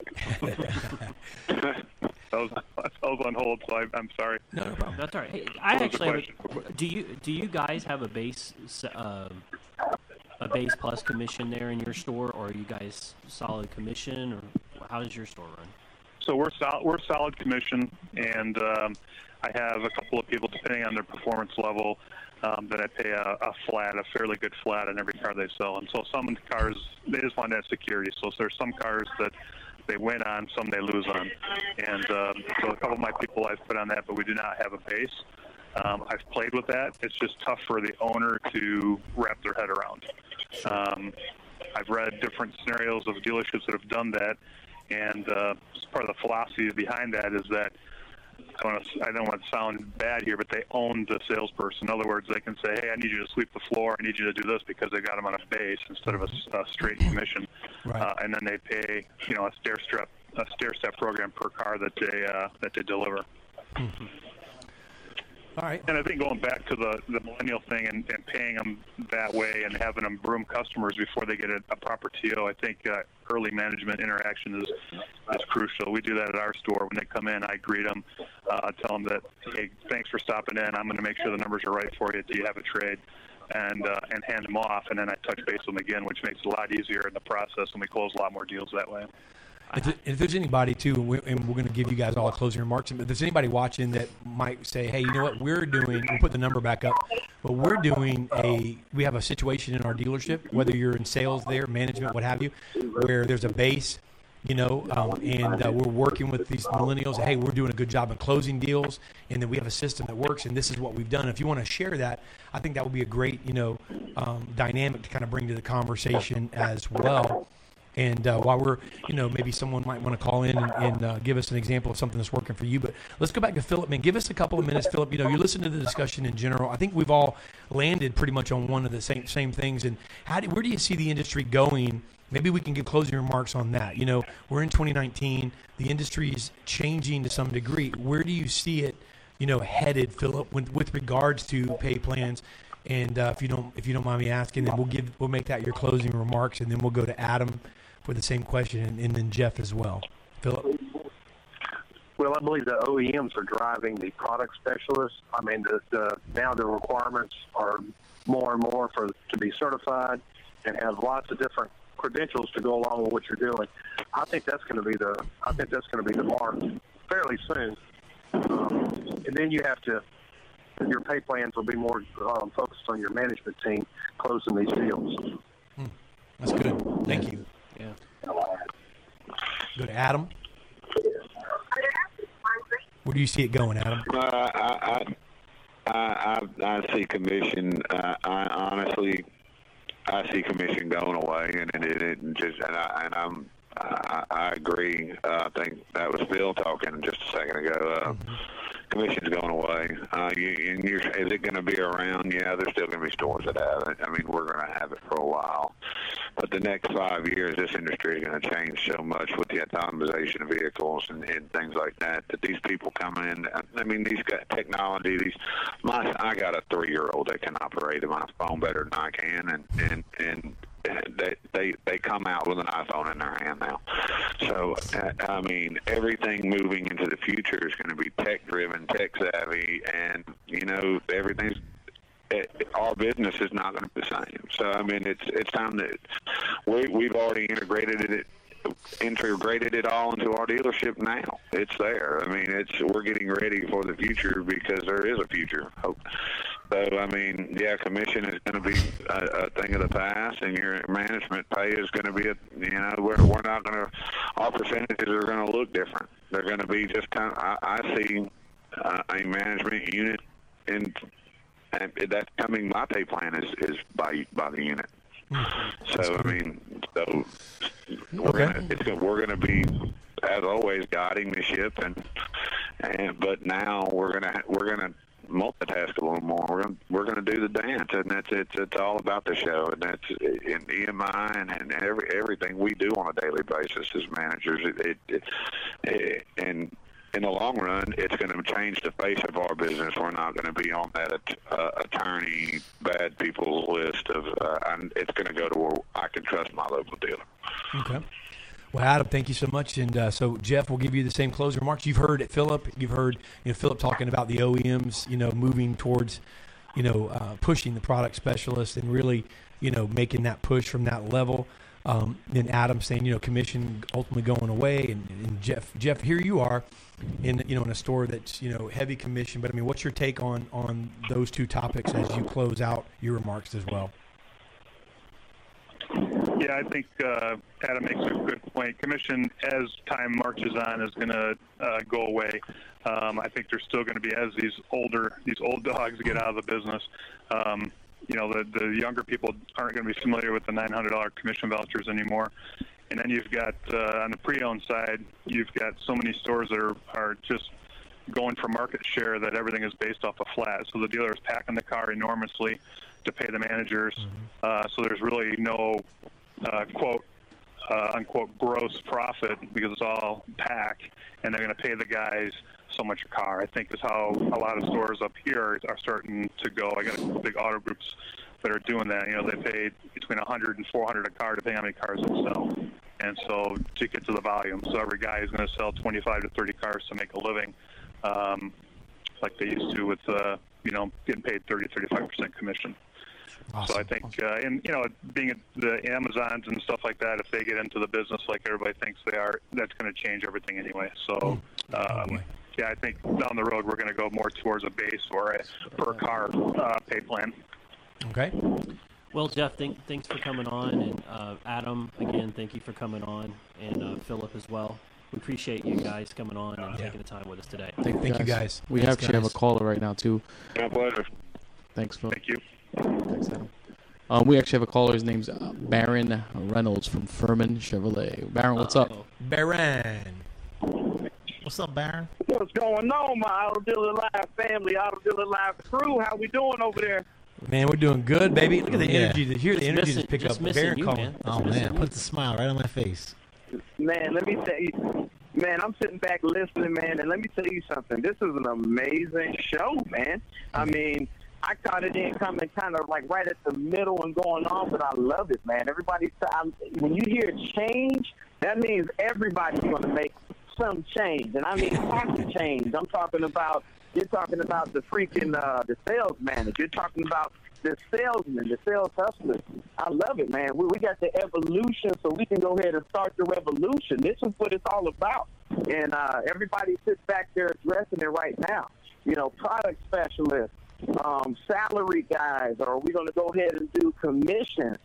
I was I was on hold, so I, I'm sorry. No, no problem. That's all right. Hey, I What was the actually have a- do you do you guys have a base s- um, a base plus commission there in your store, or are you guys solid commission, or how does your store run? So we're sol- we're solid commission, and um, I have a couple of people, depending on their performance level, um, that I pay a, a flat, a fairly good flat on every car they sell. And so some cars they just want that security. So there's some cars that they win on, some they lose on, and um, so a couple of my people I've put on that, but we do not have a base. Um, I've played with that. It's just tough for the owner to wrap their head around. Um, I've read different scenarios of dealerships that have done that, and uh, part of the philosophy behind that is that I don't, want to, I don't want to sound bad here, but they own the salesperson. In other words, they can say, "Hey, I need you to sweep the floor. I need you to do this," because they got them on a base instead of a, s- a straight commission. Right. Uh, and then they pay, you know, a stair step a stair step program per car that they uh, that they deliver. All right. And I think going back to the, the millennial thing and, and paying them that way and having them broom customers before they get a, a proper TO, I think uh, early management interaction is is crucial. We do that at our store. When they come in, I greet them, uh, tell them that, hey, thanks for stopping in. I'm going to make sure the numbers are right for you. Do you have a trade? And uh, and hand them off, and then I touch base with them again, which makes it a lot easier in the process, and we close a lot more deals that way. If, if there's anybody too, and we're, we're going to give you guys all closing remarks. If there's anybody watching that might say, "Hey, you know what? We're doing. We'll put the number back up, but we're doing a. We have a situation in our dealership, whether you're in sales there, management, what have you, where there's a base, you know, um, and uh, we're working with these millennials. Hey, we're doing a good job of closing deals, and then we have a system that works, and this is what we've done. If you want to share that, I think that would be a great, you know, um, dynamic to kind of bring to the conversation as well. And uh, while we're, you know, maybe someone might want to call in and, and uh, give us an example of something that's working for you. But let's go back to Philip. Man, give us a couple of minutes, Philip. You know, you listen to the discussion in general. I think we've all landed pretty much on one of the same same things. And how do, where do you see the industry going? Maybe we can give closing remarks on that. You know, we're in 2019. The industry is changing to some degree. Where do you see it, you know, headed, Philip, with, with regards to pay plans? And uh, if you don't, if you don't mind me asking, then we'll give, we'll make that your closing remarks, and then we'll go to Adam for the same question, and, and then Jeff as well. Philip. Well, I believe the OEMs are driving the product specialists. I mean, the, the now the requirements are more and more for to be certified and have lots of different credentials to go along with what you're doing. I think that's going to be the I think that's going to be the mark fairly soon. Um, and then you have to your pay plans will be more um, focused on your management team closing these deals. That's good. Thank you. Go to Adam. Where do you see it going, Adam? Uh, I, I, I, I, see commission. Uh, I honestly, I see commission going away, and, and it, it just, and, I, and I'm, I, I agree. Uh, I think that was Bill talking just a second ago. Uh, commission's going away. Uh, you, and you're, is it going to be around? Yeah, there's still going to be stores that have it. I mean, we're going to have it for a while. But the next five years, this industry is going to change so much with the autonomization of vehicles and, and things like that. That these people come in. I mean, these got technology. These, my, I got a three-year-old that can operate my phone better than I can, and and and they they they come out with an iPhone in their hand now. So uh, I mean, everything moving into the future is going to be tech driven, tech savvy, and you know everything's. It, our business is not going to be the same. So I mean, it's it's time that we we've already integrated it integrated it all into our dealership now. It's there. I mean, it's we're getting ready for the future because there is a future. Hope. So I mean, yeah, commission is going to be a, a thing of the past, and your management pay is going to be a you know we're we're not going to our percentages are going to look different. They're going to be just kind of I, I see uh, a management unit in and that's coming. My pay plan is is by by the unit. So I mean, so we're gonna it's gonna, we're going to be as always guiding the ship, and and but now we're gonna we're gonna multitask a little more. We're gonna, we're going to do the dance, and that's it's it's all about the show, and that's in EMI and, and every everything we do on a daily basis as managers. It, it, it, it and in the long run, it's going to change the face of our business. We're not going to be on that uh, attorney bad people list of, uh, and it's going to go to where I can trust my local dealer. Okay. Well, Adam, thank you so much. And uh, so Jeff will give you the same closing remarks. You've heard it, Philip. You've heard you know Philip talking about the OEMs, you know, moving towards, you know, uh, pushing the product specialist and really, you know, making that push from that level. Um, then Adam saying, you know, commission ultimately going away, and, and Jeff, Jeff, here you are, in you know, in a store that's you know heavy commission. But I mean, what's your take on on those two topics as you close out your remarks as well? Yeah, I think uh, Adam makes a good point. Commission, as time marches on, is going to uh, go away. Um, I think there's still going to be as these older, these old dogs get out of the business. Um, you know, the the younger people aren't going to be familiar with the $900 commission vouchers anymore. And then you've got uh, on the pre-owned side, you've got so many stores that are are just going for market share that everything is based off a of flat. So the dealer is packing the car enormously to pay the managers. Mm-hmm. Uh, so there's really no uh, quote uh, unquote gross profit because it's all pack, and they're going to pay the guys so much a car. I think is how a lot of stores up here are starting to go. I got a big auto groups that are doing that. You know, they pay between 100 and 400 a car depending on how many cars they sell. And so to get to the volume, so every guy is going to sell 25 to 30 cars to make a living, um, like they used to with, uh, you know, getting paid 30, 35 percent commission. So I think, uh, and you know, being at the Amazons and stuff like that, if they get into the business like everybody thinks they are, that's going to change everything anyway. So, um, yeah, I think down the road we're going to go more towards a base or a per car uh, pay plan. Okay. Well, Jeff, thank, thanks for coming on, and uh, Adam, again, thank you for coming on, and uh, Philip as well. We appreciate you guys coming on and taking the time with us today. Thank, thank you guys. We Thanks, actually have a caller right now too. My pleasure. Thanks, Phil. Thank you. Thanks, Adam. Um, we actually have a caller. His name's uh, Baron Reynolds from Furman Chevrolet. Baron, what's up? Baron. What's up, Baron? What's going on, my Auto Dealer Live family, Auto Dealer Live crew? How we doing over there? Man, we're doing good, baby. Look at the Yeah. energy. To hear the Just energy missing- just pick just up. Baron you, calling. man. Oh man, put the smile right on my face. Man, let me tell you, man, I'm sitting back listening, man, and let me tell you something. This is an amazing show, man. I mean, I caught it didn't come in coming kind of like right at the middle and going on, but I love it, man. Everybody's I'm, when you hear change, that means everybody's going to make some change, and I mean to change. I'm talking about you're talking about the freaking uh, the sales manager. You're talking about the salesman, the sales hustler. I love it, man. We, we got the evolution, so we can go ahead and start the revolution. This is what it's all about. And uh, everybody sits back there addressing it right now. You know, product specialists, um, salary guys, or we're going to go ahead and do commissions.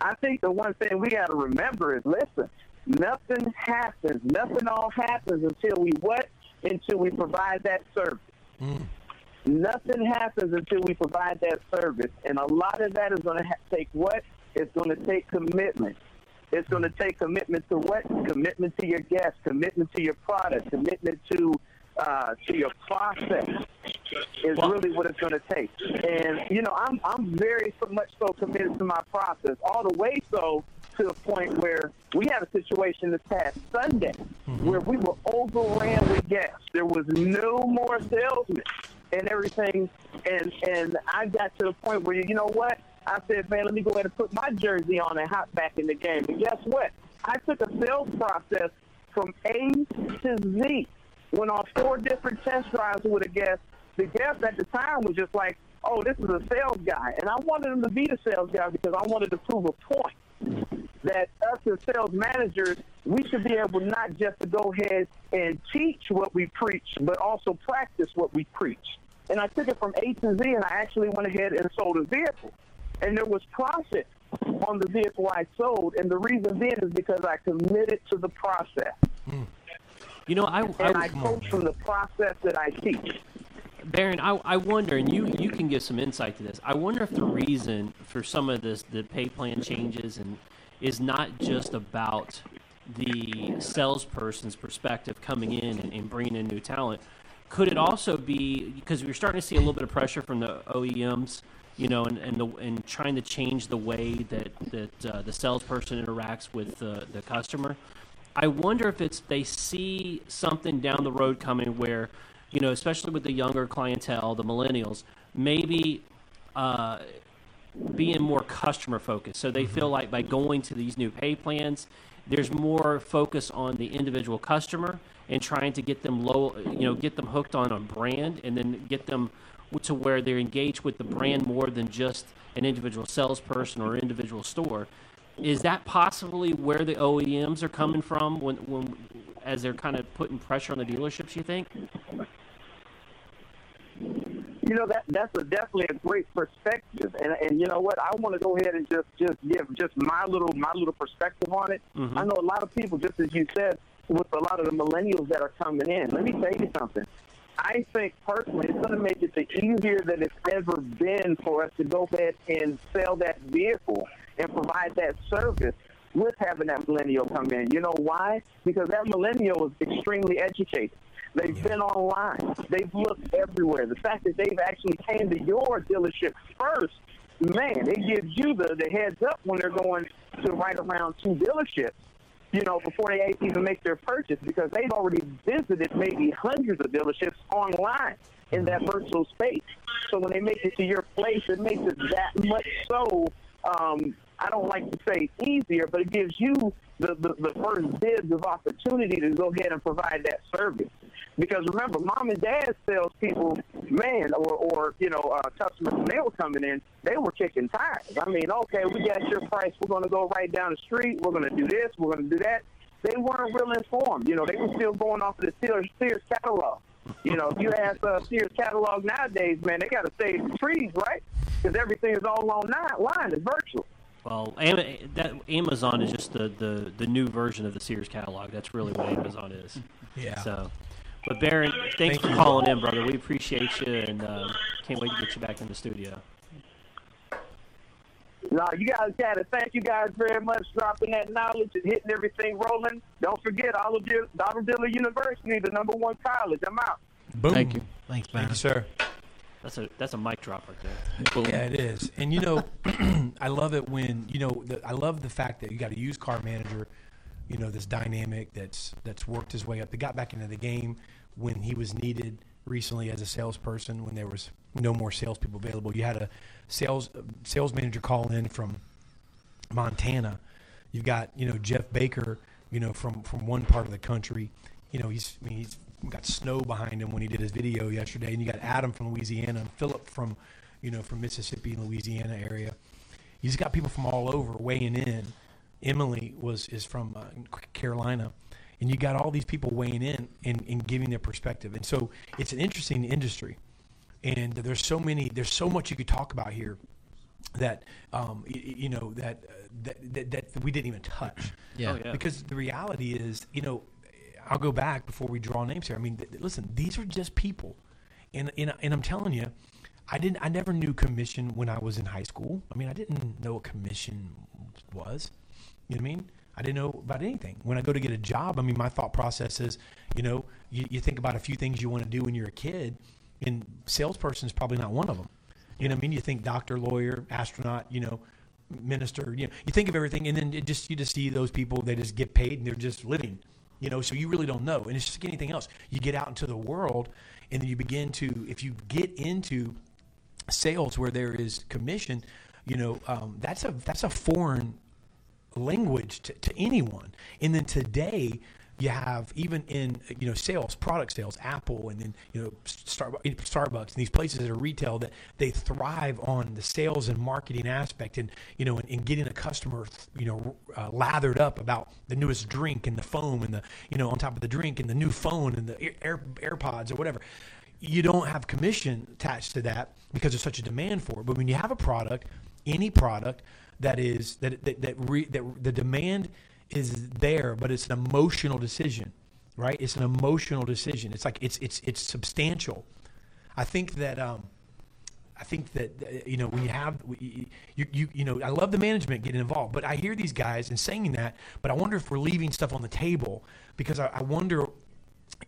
I think the one thing we got to remember is listen, nothing happens, nothing all happens until we what? Until we provide that service. Nothing happens until we provide that service. And a lot of that is going to ha- take what? It's going to take commitment. It's going to take commitment to what? Commitment to your guests, commitment to your product, commitment to uh, to your process is really what it's going to take. And you know, I'm I'm very much so committed to my process, all the way so to the point where we had a situation this past Sunday where we were overran with guests. There was no more salesmen and everything, and and I got to the point where you know what? I said, man, let me go ahead and put my jersey on and hop back in the game. And guess what? I took a sales process from A to Z. Went on four different test drives with a guest. The guest at the time was just like, oh, this is a sales guy. And I wanted him to be the sales guy because I wanted to prove a point that us as sales managers, we should be able not just to go ahead and teach what we preach, but also practice what we preach. And I took it from A to Z, and I actually went ahead and sold a vehicle. And there was profit on the vehicle I sold, and the reason then is because I committed to the process. Hmm. You know, I, and I coach from the process that I teach. Baron, I, I wonder, and you, you can give some insight to this. I wonder if the reason for some of this, the pay plan changes, and is not just about the salesperson's perspective coming in and, and bringing in new talent. Could it also be because we're starting to see a little bit of pressure from the OEMs, you know, and and, the, and trying to change the way that that uh, the salesperson interacts with the, the customer? I wonder if it's they see something down the road coming where, you know, especially with the younger clientele, the millennials, maybe uh, being more customer focused. So they feel like by going to these new pay plans, there's more focus on the individual customer and trying to get them low, you know, get them hooked on a brand and then get them to where they're engaged with the brand more than just an individual salesperson or individual store. Is that possibly where the OEMs are coming from when, when as they're kind of putting pressure on the dealerships? You think? You know that that's a, definitely a great perspective, and and you know what? I want to go ahead and just just give just my little my little perspective on it. Mhm. I know a lot of people, just as you said, with a lot of the millennials that are coming in. Let me tell you something. I think personally, it's going to make it the easier than it's ever been for us to go ahead and sell that vehicle and provide that service with having that millennial come in. You know why? Because that millennial is extremely educated. They've been online. They've looked everywhere. The fact that they've actually came to your dealership first, man, it gives you the, the heads up when they're going to right around two dealerships. you know, before they even make their purchase because they've already visited maybe hundreds of dealerships online in that mm-hmm. virtual space. So when they make it to your place, it makes it that much so. Um, I don't like to say easier, but it gives you the, the, the first dibs of opportunity to go ahead and provide that service. Because remember, mom and dad salespeople, man, or, or you know, uh, customers when they were coming in, they were kicking tires. I mean, okay, we got your price. We're going to go right down the street. We're going to do this. We're going to do that. They weren't real informed. You know, they were still going off of the Sears, Sears catalog. You know, if you ask uh, Sears catalog nowadays, man, they got to save the trees, right? Because everything is all online. It's virtual. Well, that Amazon is just the, the, the new version of the Sears catalog. That's really what Amazon is. Yeah. So, but Baron, thanks Thank for you. calling in, brother. We appreciate you, and uh, can't wait to get you back in the studio. No, you guys got it. Thank you guys very much for dropping that knowledge and hitting everything rolling. Don't forget, Olive Deal- Auto Dealer University, the number one college. I'm out. Boom. Thank you. Thanks, man. Thank you, sir. That's a that's a mic drop right there. Yeah, it is. And you know, I love it when you know. The, I love the fact that you got a used car manager, you know, this dynamic that's that's worked his way up. That got back into the game when he was needed recently as a salesperson. When there was no more salespeople available, you had a sales sales manager call in from Montana. You've got you know Jeff Baker, you know from from one part of the country. You know he's I mean, he's got snow behind him when he did his video yesterday, and you got Adam from Louisiana and Philip from you know from Mississippi and Louisiana area. You just got people from all over weighing in. Emily was is from uh, Carolina, and you got all these people weighing in and, and giving their perspective. And so it's an interesting industry, and there's so many there's so much you could talk about here that um, y- y- you know that, uh, that, that that we didn't even touch. Yeah. Oh, yeah. Because the reality is, you know, I'll go back before we draw names here. I mean, th- listen, these are just people, and and, and I'm telling you, I didn't. I never knew commission when I was in high school. I mean, I didn't know what commission was. You know what I mean? I didn't know about anything. When I go to get a job, I mean, my thought process is, you know, you, you think about a few things you want to do when you're a kid, and salesperson is probably not one of them. You know what I mean? You think doctor, lawyer, astronaut, you know, minister. You know, you think of everything, and then it just you just see those people. They just get paid, and they're just living. You know, so you really don't know. And it's just like anything else. You get out into the world, and then you begin to. If you get into sales where there is commission, you know, um, that's a that's a foreign language to, to anyone. And then today, you have even in you know sales, product sales, Apple, and then you know Starbucks, and these places that are retail that they thrive on the sales and marketing aspect, and you know, and, and getting a customer you know uh, lathered up about the newest drink and the foam and the you know on top of the drink and the new phone and the Air, AirPods or whatever. You don't have commission attached to that because there's such a demand for it. But when you have a product, any product that is that that that, re, that the demand is there, but it's an emotional decision, right? It's an emotional decision. It's like it's it's it's substantial. I think that um, I think that uh, you know when you have you, you you know I love the management getting involved, but I hear these guys and saying that, but I wonder if we're leaving stuff on the table because I, I wonder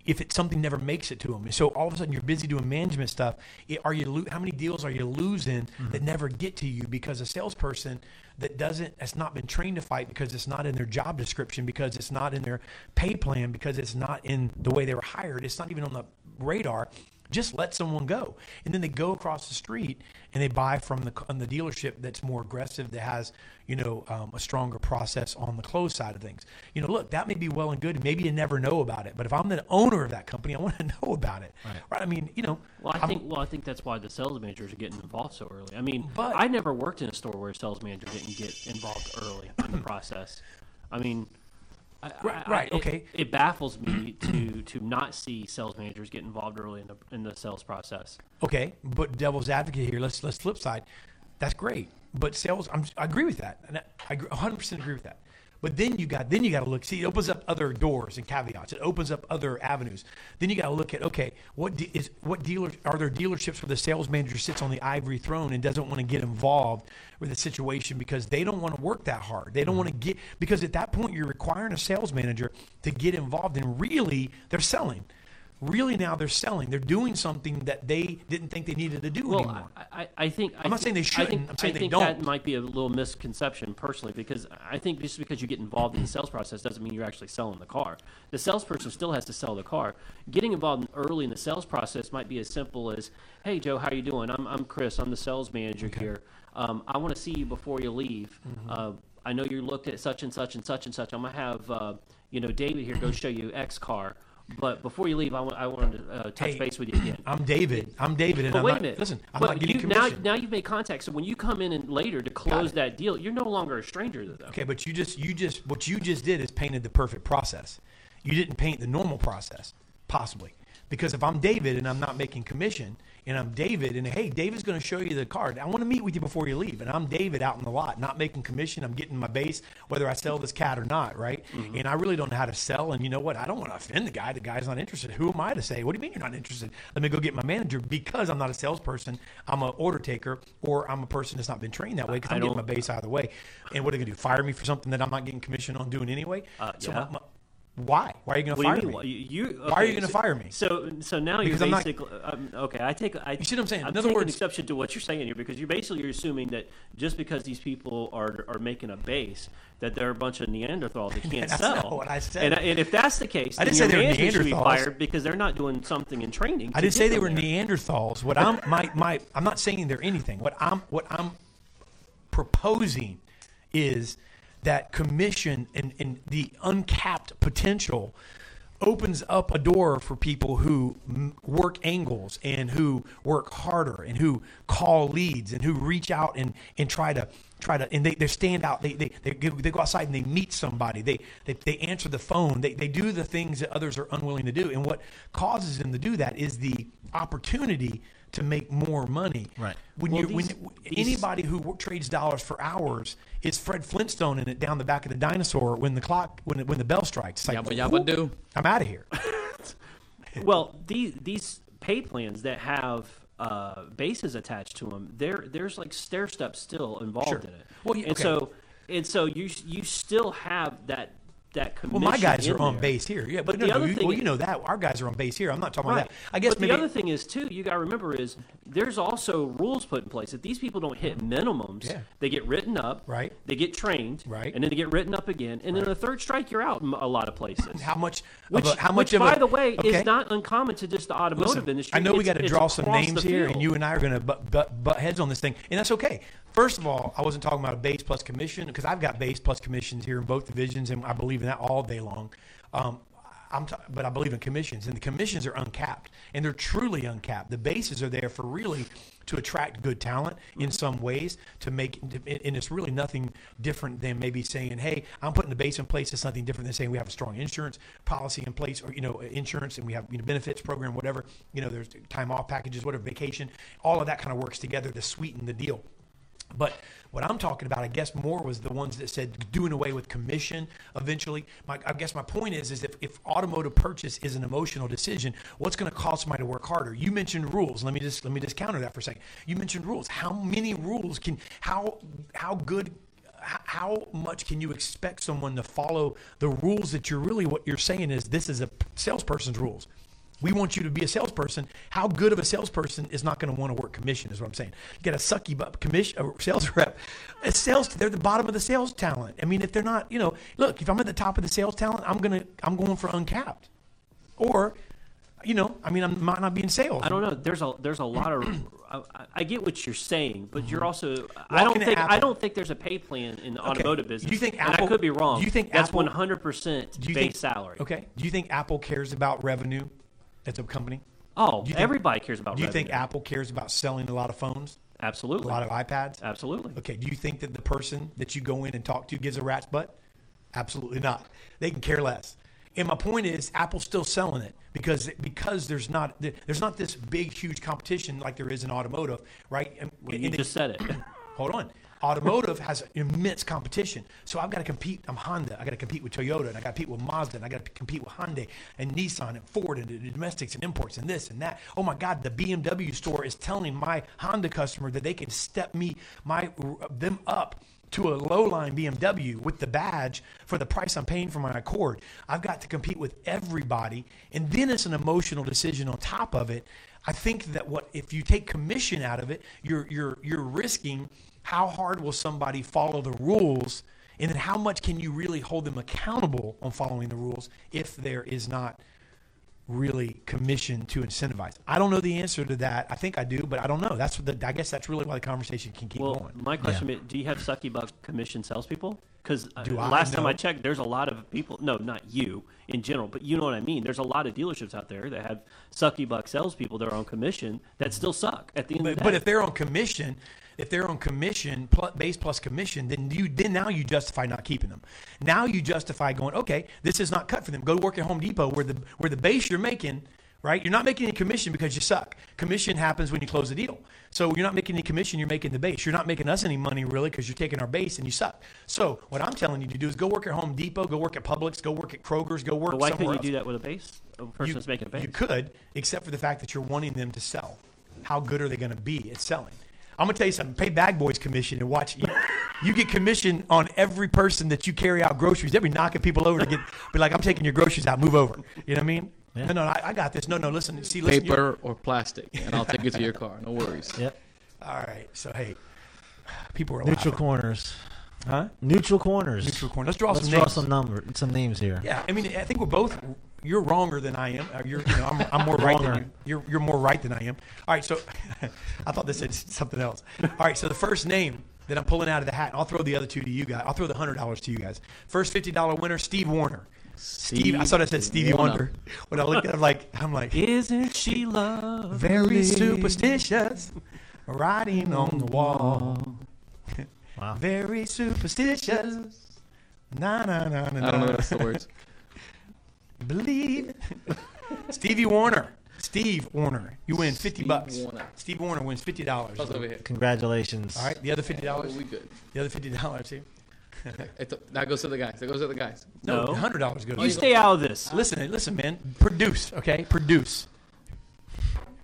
if it's something never makes it to them. So all of a sudden you're busy doing management stuff. It, are you lo- how many deals are you losing mm-hmm. that never get to you because a salesperson that doesn't has not been trained to fight because it's not in their job description because it's not in their pay plan because it's not in the way they were hired. It's not even on the radar. Just let someone go, and then they go across the street and they buy from the on the dealership that's more aggressive, that has you know um, a stronger process on the close side of things. You know, look, that may be well and good. and Maybe you never know about it, but if I'm the owner of that company, I want to know about it. Right? I mean, you know, Well, I I'm- think well, I think that's why the sales managers are getting involved so early. I mean, But- I never worked in a store where a sales manager didn't get involved early in the process. I mean, I, Right, I- right, it- okay. It, baffles me to to not see sales managers get involved early in the in the sales process. Okay, but devil's advocate here. Let's let's flip side. That's great, but sales. I'm, I agree with that, and I I agree- 100% agree with that. But then you got then you got to look. See, it opens up other doors and caveats. It opens up other avenues. Then you got to look at okay, what de- is what dealers are there dealerships where the sales manager sits on the ivory throne and doesn't want to get involved with the situation because they don't want to work that hard. They don't mm-hmm. want to get because at that point you're requiring a sales manager to get involved and really they're selling really now they're selling. They're doing something that they didn't think they needed to do Well, anymore. I, I, I think I'm not I saying they shouldn't. think, I'm saying I they think don't. that might be a little misconception personally because I think just because you get involved in the sales process doesn't mean you're actually selling the car. The salesperson still has to sell the car. Getting involved early in the sales process might be as simple as, "Hey Joe, how you doing? I'm I'm Chris. I'm the sales manager here. Um, I want to see you before you leave. Mm-hmm. Uh, I know you looked at such and such and such and such. I'm gonna have uh, you know David here go show you X car." But before you leave, I want wanted to uh, touch Hey, base with you again. I'm David. I'm David, and But I'm wait not, a minute. Listen, I'm But not getting you, now, commission. now you've made contact. So when you come in and later to close that deal, you're no longer a stranger to them. Okay, but you just you just what you just did is painted the perfect process. You didn't paint the normal process, possibly. Because if I'm David and I'm not making commission, and I'm David, and hey, David's going to show you the card. I want to meet with you before you leave, and I'm David out in the lot, not making commission. I'm getting my base, whether I sell this cat or not, right? Mm-hmm. And I really don't know how to sell. And you know what? I don't want to offend the guy. The guy's not interested. Who am I to say? What do you mean you're not interested? Let me go get my manager because I'm not a salesperson. I'm an order taker, or I'm a person that's not been trained that way because I I'm getting my base out of the way. And what are they going to do? Fire me for something that I'm not getting commission on doing anyway? Uh, So yeah. my- my- why? Why are you going to fire you me? mean? Why- You, you- Why are you going to so- fire me? So, so now Because you're I'm not- basically um, okay. I take. I, You see what I'm saying? I'm In other words- exception to what you're saying here because you're basically you're assuming that just because these people are are making a base, that they're a bunch of Neanderthals that can't That's sell. not what I said. And, and if that's the case, I then didn't say they were should be Neanderthals. fired because they're not doing something in training. I didn't say they were there. Neanderthals. What I'm my, my I'm not saying they're anything. What I'm what I'm proposing is that commission and, and the uncapped potential opens up a door for people who work angles and who work harder and who call leads and who reach out and, and try to try to and they, they stand out. They, they, they, go- they go outside and they meet somebody. They, they, they answer the phone. They, they do the things that others are unwilling to do. And what causes them to do that is the opportunity to make more money. Right. when Well, you these- when these- anybody who trades dollars for hours is Fred Flintstone in it down the back of the dinosaur when the clock when when the bell strikes. It's like, Yabba yabba whoop, do. I'm out of here. well, these these pay plans that have uh, bases attached to them, there there's like stair steps still involved Sure. in it. Well, yeah, and okay. so and so you you still have that that Well, my guys are on there. base here. Yeah, but but, no, the other you, thing, well, you know that our guys are on base here. I'm not talking about that. I guess but maybe the other thing is too, you got to remember is there's also rules put in place. If these people don't hit minimums, Yeah. they get written up, Right. They get trained, Right. and then they get written up again, and then a third strike, you're out in a lot of places. how much Which, of a, how much which by a, the way, okay. is not uncommon to just the automotive Listen, industry. I know we got to draw some names here, and you and I are going to butt, butt, butt heads on this thing, and that's okay. First of all, I wasn't talking about a base plus commission because I've got base plus commissions here in both divisions, and I believe in that all day long. Um, t- but I believe in commissions, and the commissions are uncapped, and they're truly uncapped. The bases are there for really to attract good talent in some ways to make, and it's really nothing different than maybe saying, "Hey, I'm putting the base in place." It's something different than saying we have a strong insurance policy in place, or you know, insurance, and we have you know benefits program, whatever. You know, there's time off packages, whatever, vacation, all of that kind of works together to sweeten the deal. But what I'm talking about, I guess, more was the ones that said doing away with commission eventually. My, I guess my point is, is if, if automotive purchase is an emotional decision, what's going to cause somebody to work harder? You mentioned rules. Let me just let me just counter that for a second. You mentioned rules. How many rules can how how good how much can you expect someone to follow the rules that you're really what you're saying is this is a salesperson's rules. We want you to be a salesperson. How good of a salesperson is not going to want to work commission? Is what I'm saying. You got a sucky but commission a uh, sales rep. A sales they're the bottom of the sales talent. I mean, if they're not, you know, look, if I'm at the top of the sales talent, I'm gonna I'm going for uncapped, or, you know, I mean, I might not be in sales. I don't know. There's a there's a lot of. I, I get what you're saying, but you're mm-hmm. also. I don't think I don't think there's a pay plan in the Okay. automotive business. Do you think and Apple- I could be wrong. do you think that's Apple- 100 percent Do you base think, salary? Okay. Do you think Apple cares about revenue as a company? Oh, think- everybody cares about. Do you think. Apple cares about selling a lot of phones? Absolutely. A lot of iPads? Absolutely. Okay. Do you think that the person that you go in and talk to gives a rat's butt? Absolutely not. They can care less. And my point is, Apple's still selling it because because there's not there's not this big huge competition like there is in automotive, right? And, Well, you and just said it. Hold on. Automotive has immense competition. So I've got to compete. I'm Honda. I got to compete with Toyota, and I got to compete with Mazda, and I got to compete with Hyundai and Nissan and Ford and the domestics and imports and this and that. Oh my God, the BMW store is telling my Honda customer that they can step me my them up to a low line BMW with the badge for the price I'm paying for my Accord. I've got to compete with everybody, and then it's an emotional decision on top of it. I think that what if you take commission out of it, you're you're you're risking how hard will somebody follow the rules, and then how much can you really hold them accountable on following the rules if there is not really commission to incentivize? I don't know the answer to that. I think I do, but I don't know. That's what the, I guess that's really why the conversation can keep Well, going. my question is, do you have sucky buck commission salespeople? Because uh, Do I? last time I checked, there's a lot of people. No, not you in general, but you know what I mean. There's a lot of dealerships out there that have sucky buck salespeople that are on commission that still suck at the end But, of the but if they're on commission, if they're on commission plus, base plus commission, then you then now you justify not keeping them. Now you justify going, okay, this is not cut for them. Go work at Home Depot where the where the base you're making, right? You're not making any commission because you suck. Commission happens when you close the deal. So you're not making any commission. You're making the base. You're not making us any money really because you're taking our base and you suck. So what I'm telling you to do is go work at Home Depot, go work at Publix, go work at Kroger's, go work. but why somewhere couldn't you else. do that with a base? A person You- that's making a base. You could, except for the fact that you're wanting them to sell. How good are they going to be at selling? I'm going to tell you something. Pay Bag Boys commission and watch. You, you get commission on every person that you carry out groceries. They'll be knocking people over to get, be like, I'm taking your groceries out. Move over. You know what I mean? No, no, I, I got this. No, no, listen. See, listen. Paper or plastic, and I'll take it to your car. No worries. Yep. All right. So, hey, people are Neutral laughing. corners. Huh? Neutral corners. Neutral corners. Let's draw Let's some draw names. some number, some names here. Yeah, I mean, I think we're both. You're wronger than I am. Uh, You're, you know, I'm, I'm more right than you. You're, you're more right than I am. All right, so I thought this said something else. All right, so the first name that I'm pulling out of the hat, and I'll throw the other two to you guys. I'll throw the hundred dollars to you guys. First fifty dollar winner, Steve Warner. Steve, I thought I said Stevie Warner. Wonder. When I looked at, it, I'm like, I'm like, Isn't she lovely? very superstitious, writing on the wall. Wow. Very superstitious. Na na na na. I don't know that's the words. Believe. Stevie Warner. Steve Warner. You win 50 Steve bucks. Warner. Steve Warner wins $50. Plus over here. Congratulations. All right, the other $50. Oh, we good. The other $50 here. That goes to the guys. That goes to the guys. No, No. $100 goes. To you stay out of this. Listen, listen, man. Produce, okay? Produce.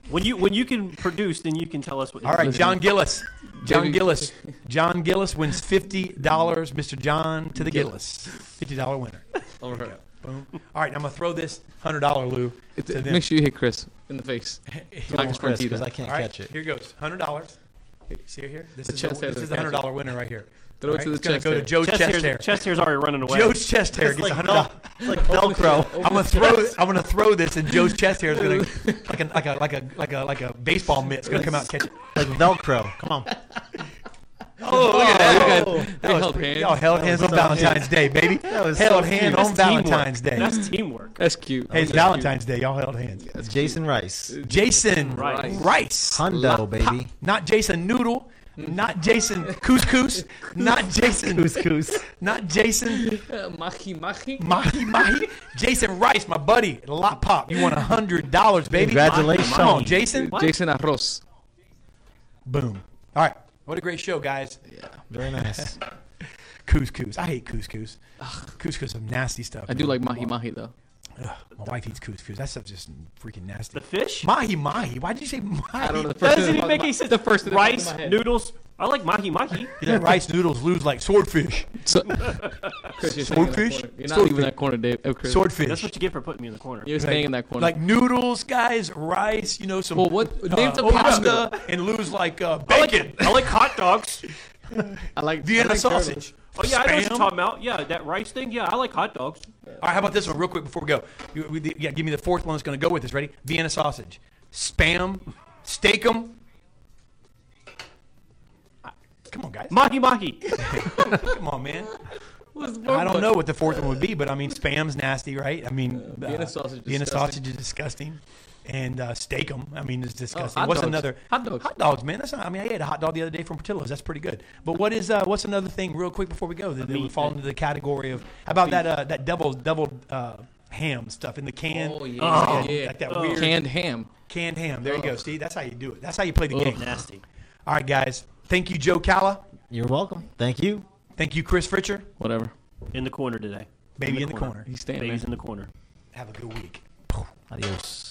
When you when you can produce, then you can tell us what. All right, John Gillis. John Baby. Gillis. John Gillis wins $50. Mr. John to the Gillis. $50 winner. Over here. Boom. All right, I'm going to throw this $100, Lou. It, to them. make sure you hit Chris in the face. Here Like goes Chris, because I can't All right, catch it. here goes. $100. See here? This The is, chest the, this is the $100 winner right here. Throw it to the it's gonna chest go to hair. Joe's chest, chest, hair. chest hair's already running away. Joe's chest hair It's gets like, $100. It's like Velcro. I'm gonna throw. I'm gonna throw this, and Joe's chest hair is gonna like a like a like a like a like a baseball mitt. It's gonna come out and catch it. like Velcro. Come on. Oh, look at that! You guys- they held hands. Y'all held hands on Valentine's Day, baby. That was held so hand cute. on Valentine's Day. That's teamwork. That's cute. Hey, it's That's Valentine's Day. Y'all held hands. That's Jason Rice. Jason Rice. Rice. Hundo, baby. Not Jason Noodle. Not Jason Couscous. Not Jason Couscous. Not Jason cute. Uh, mahi mahi. Mahi Mahi. Jason Rice, my buddy. Lot Pop. You won a hundred dollars, baby. Congratulations. Come on, Jason. Jason Arroz. Boom. All right. What a great show, guys. Yeah. Very nice. Couscous. I hate couscous. Couscous some nasty stuff. I do like mahi mahi though. Ugh, my wife eats couscous. That stuff's just freaking nasty. The fish? Mahi mahi. Why did you say mahi? I don't know. The That first doesn't thing even make popped any sense. The first thing that popped in rice, my head. noodles. I like mahi mahi. You know, rice noodles lose like swordfish. So, Chris, you're staying in that Swordfish? corner. You're not Swordfish. leaving that corner, Dave. Oh, Chris. Swordfish. That's what you get for putting me in the corner. You're staying in that corner. Like noodles, guys, rice, you know, some Well, what- name uh, some pasta, pasta. and lose like uh, I like, bacon. I like hot dogs. I like Vienna I like turtles. sausage. Oh yeah, I know what you're talking about. Yeah, that rice thing. Yeah, I like hot dogs. All right, how about this one, real quick before we go? You, we, yeah, give me the fourth one that's going to go with this. Ready? Vienna sausage, spam, Steak-umm. Come on, guys. Mahi mahi. Come on, man. I don't know what the fourth one would be, but I mean, spam's nasty, right? I mean, Vienna sausage is Vienna disgusting. sausage is disgusting, and uh, Steak-umm. I mean, it's disgusting. hot what's dogs. another? Hot dogs. Hot dogs, man. That's not. I mean, I ate a hot dog the other day from Portillo's. That's pretty good. But what is? Uh, what's another thing, real quick before we go, that, that would fall into the category of? How about that? Uh, that double double uh, ham stuff in the can. Oh yeah, Yeah, yeah. like that Oh. weird Canned ham. canned ham. There you go, Oh. Steve. That's how you do it. That's how you play the game. Nasty. All right, guys. Thank you, Joe Calla. You're welcome. Thank you. Thank you, Chris Fritcher. Whatever. In the corner today. Baby in the corner. He's staying Baby's there. in the corner. Have a good week. Adios.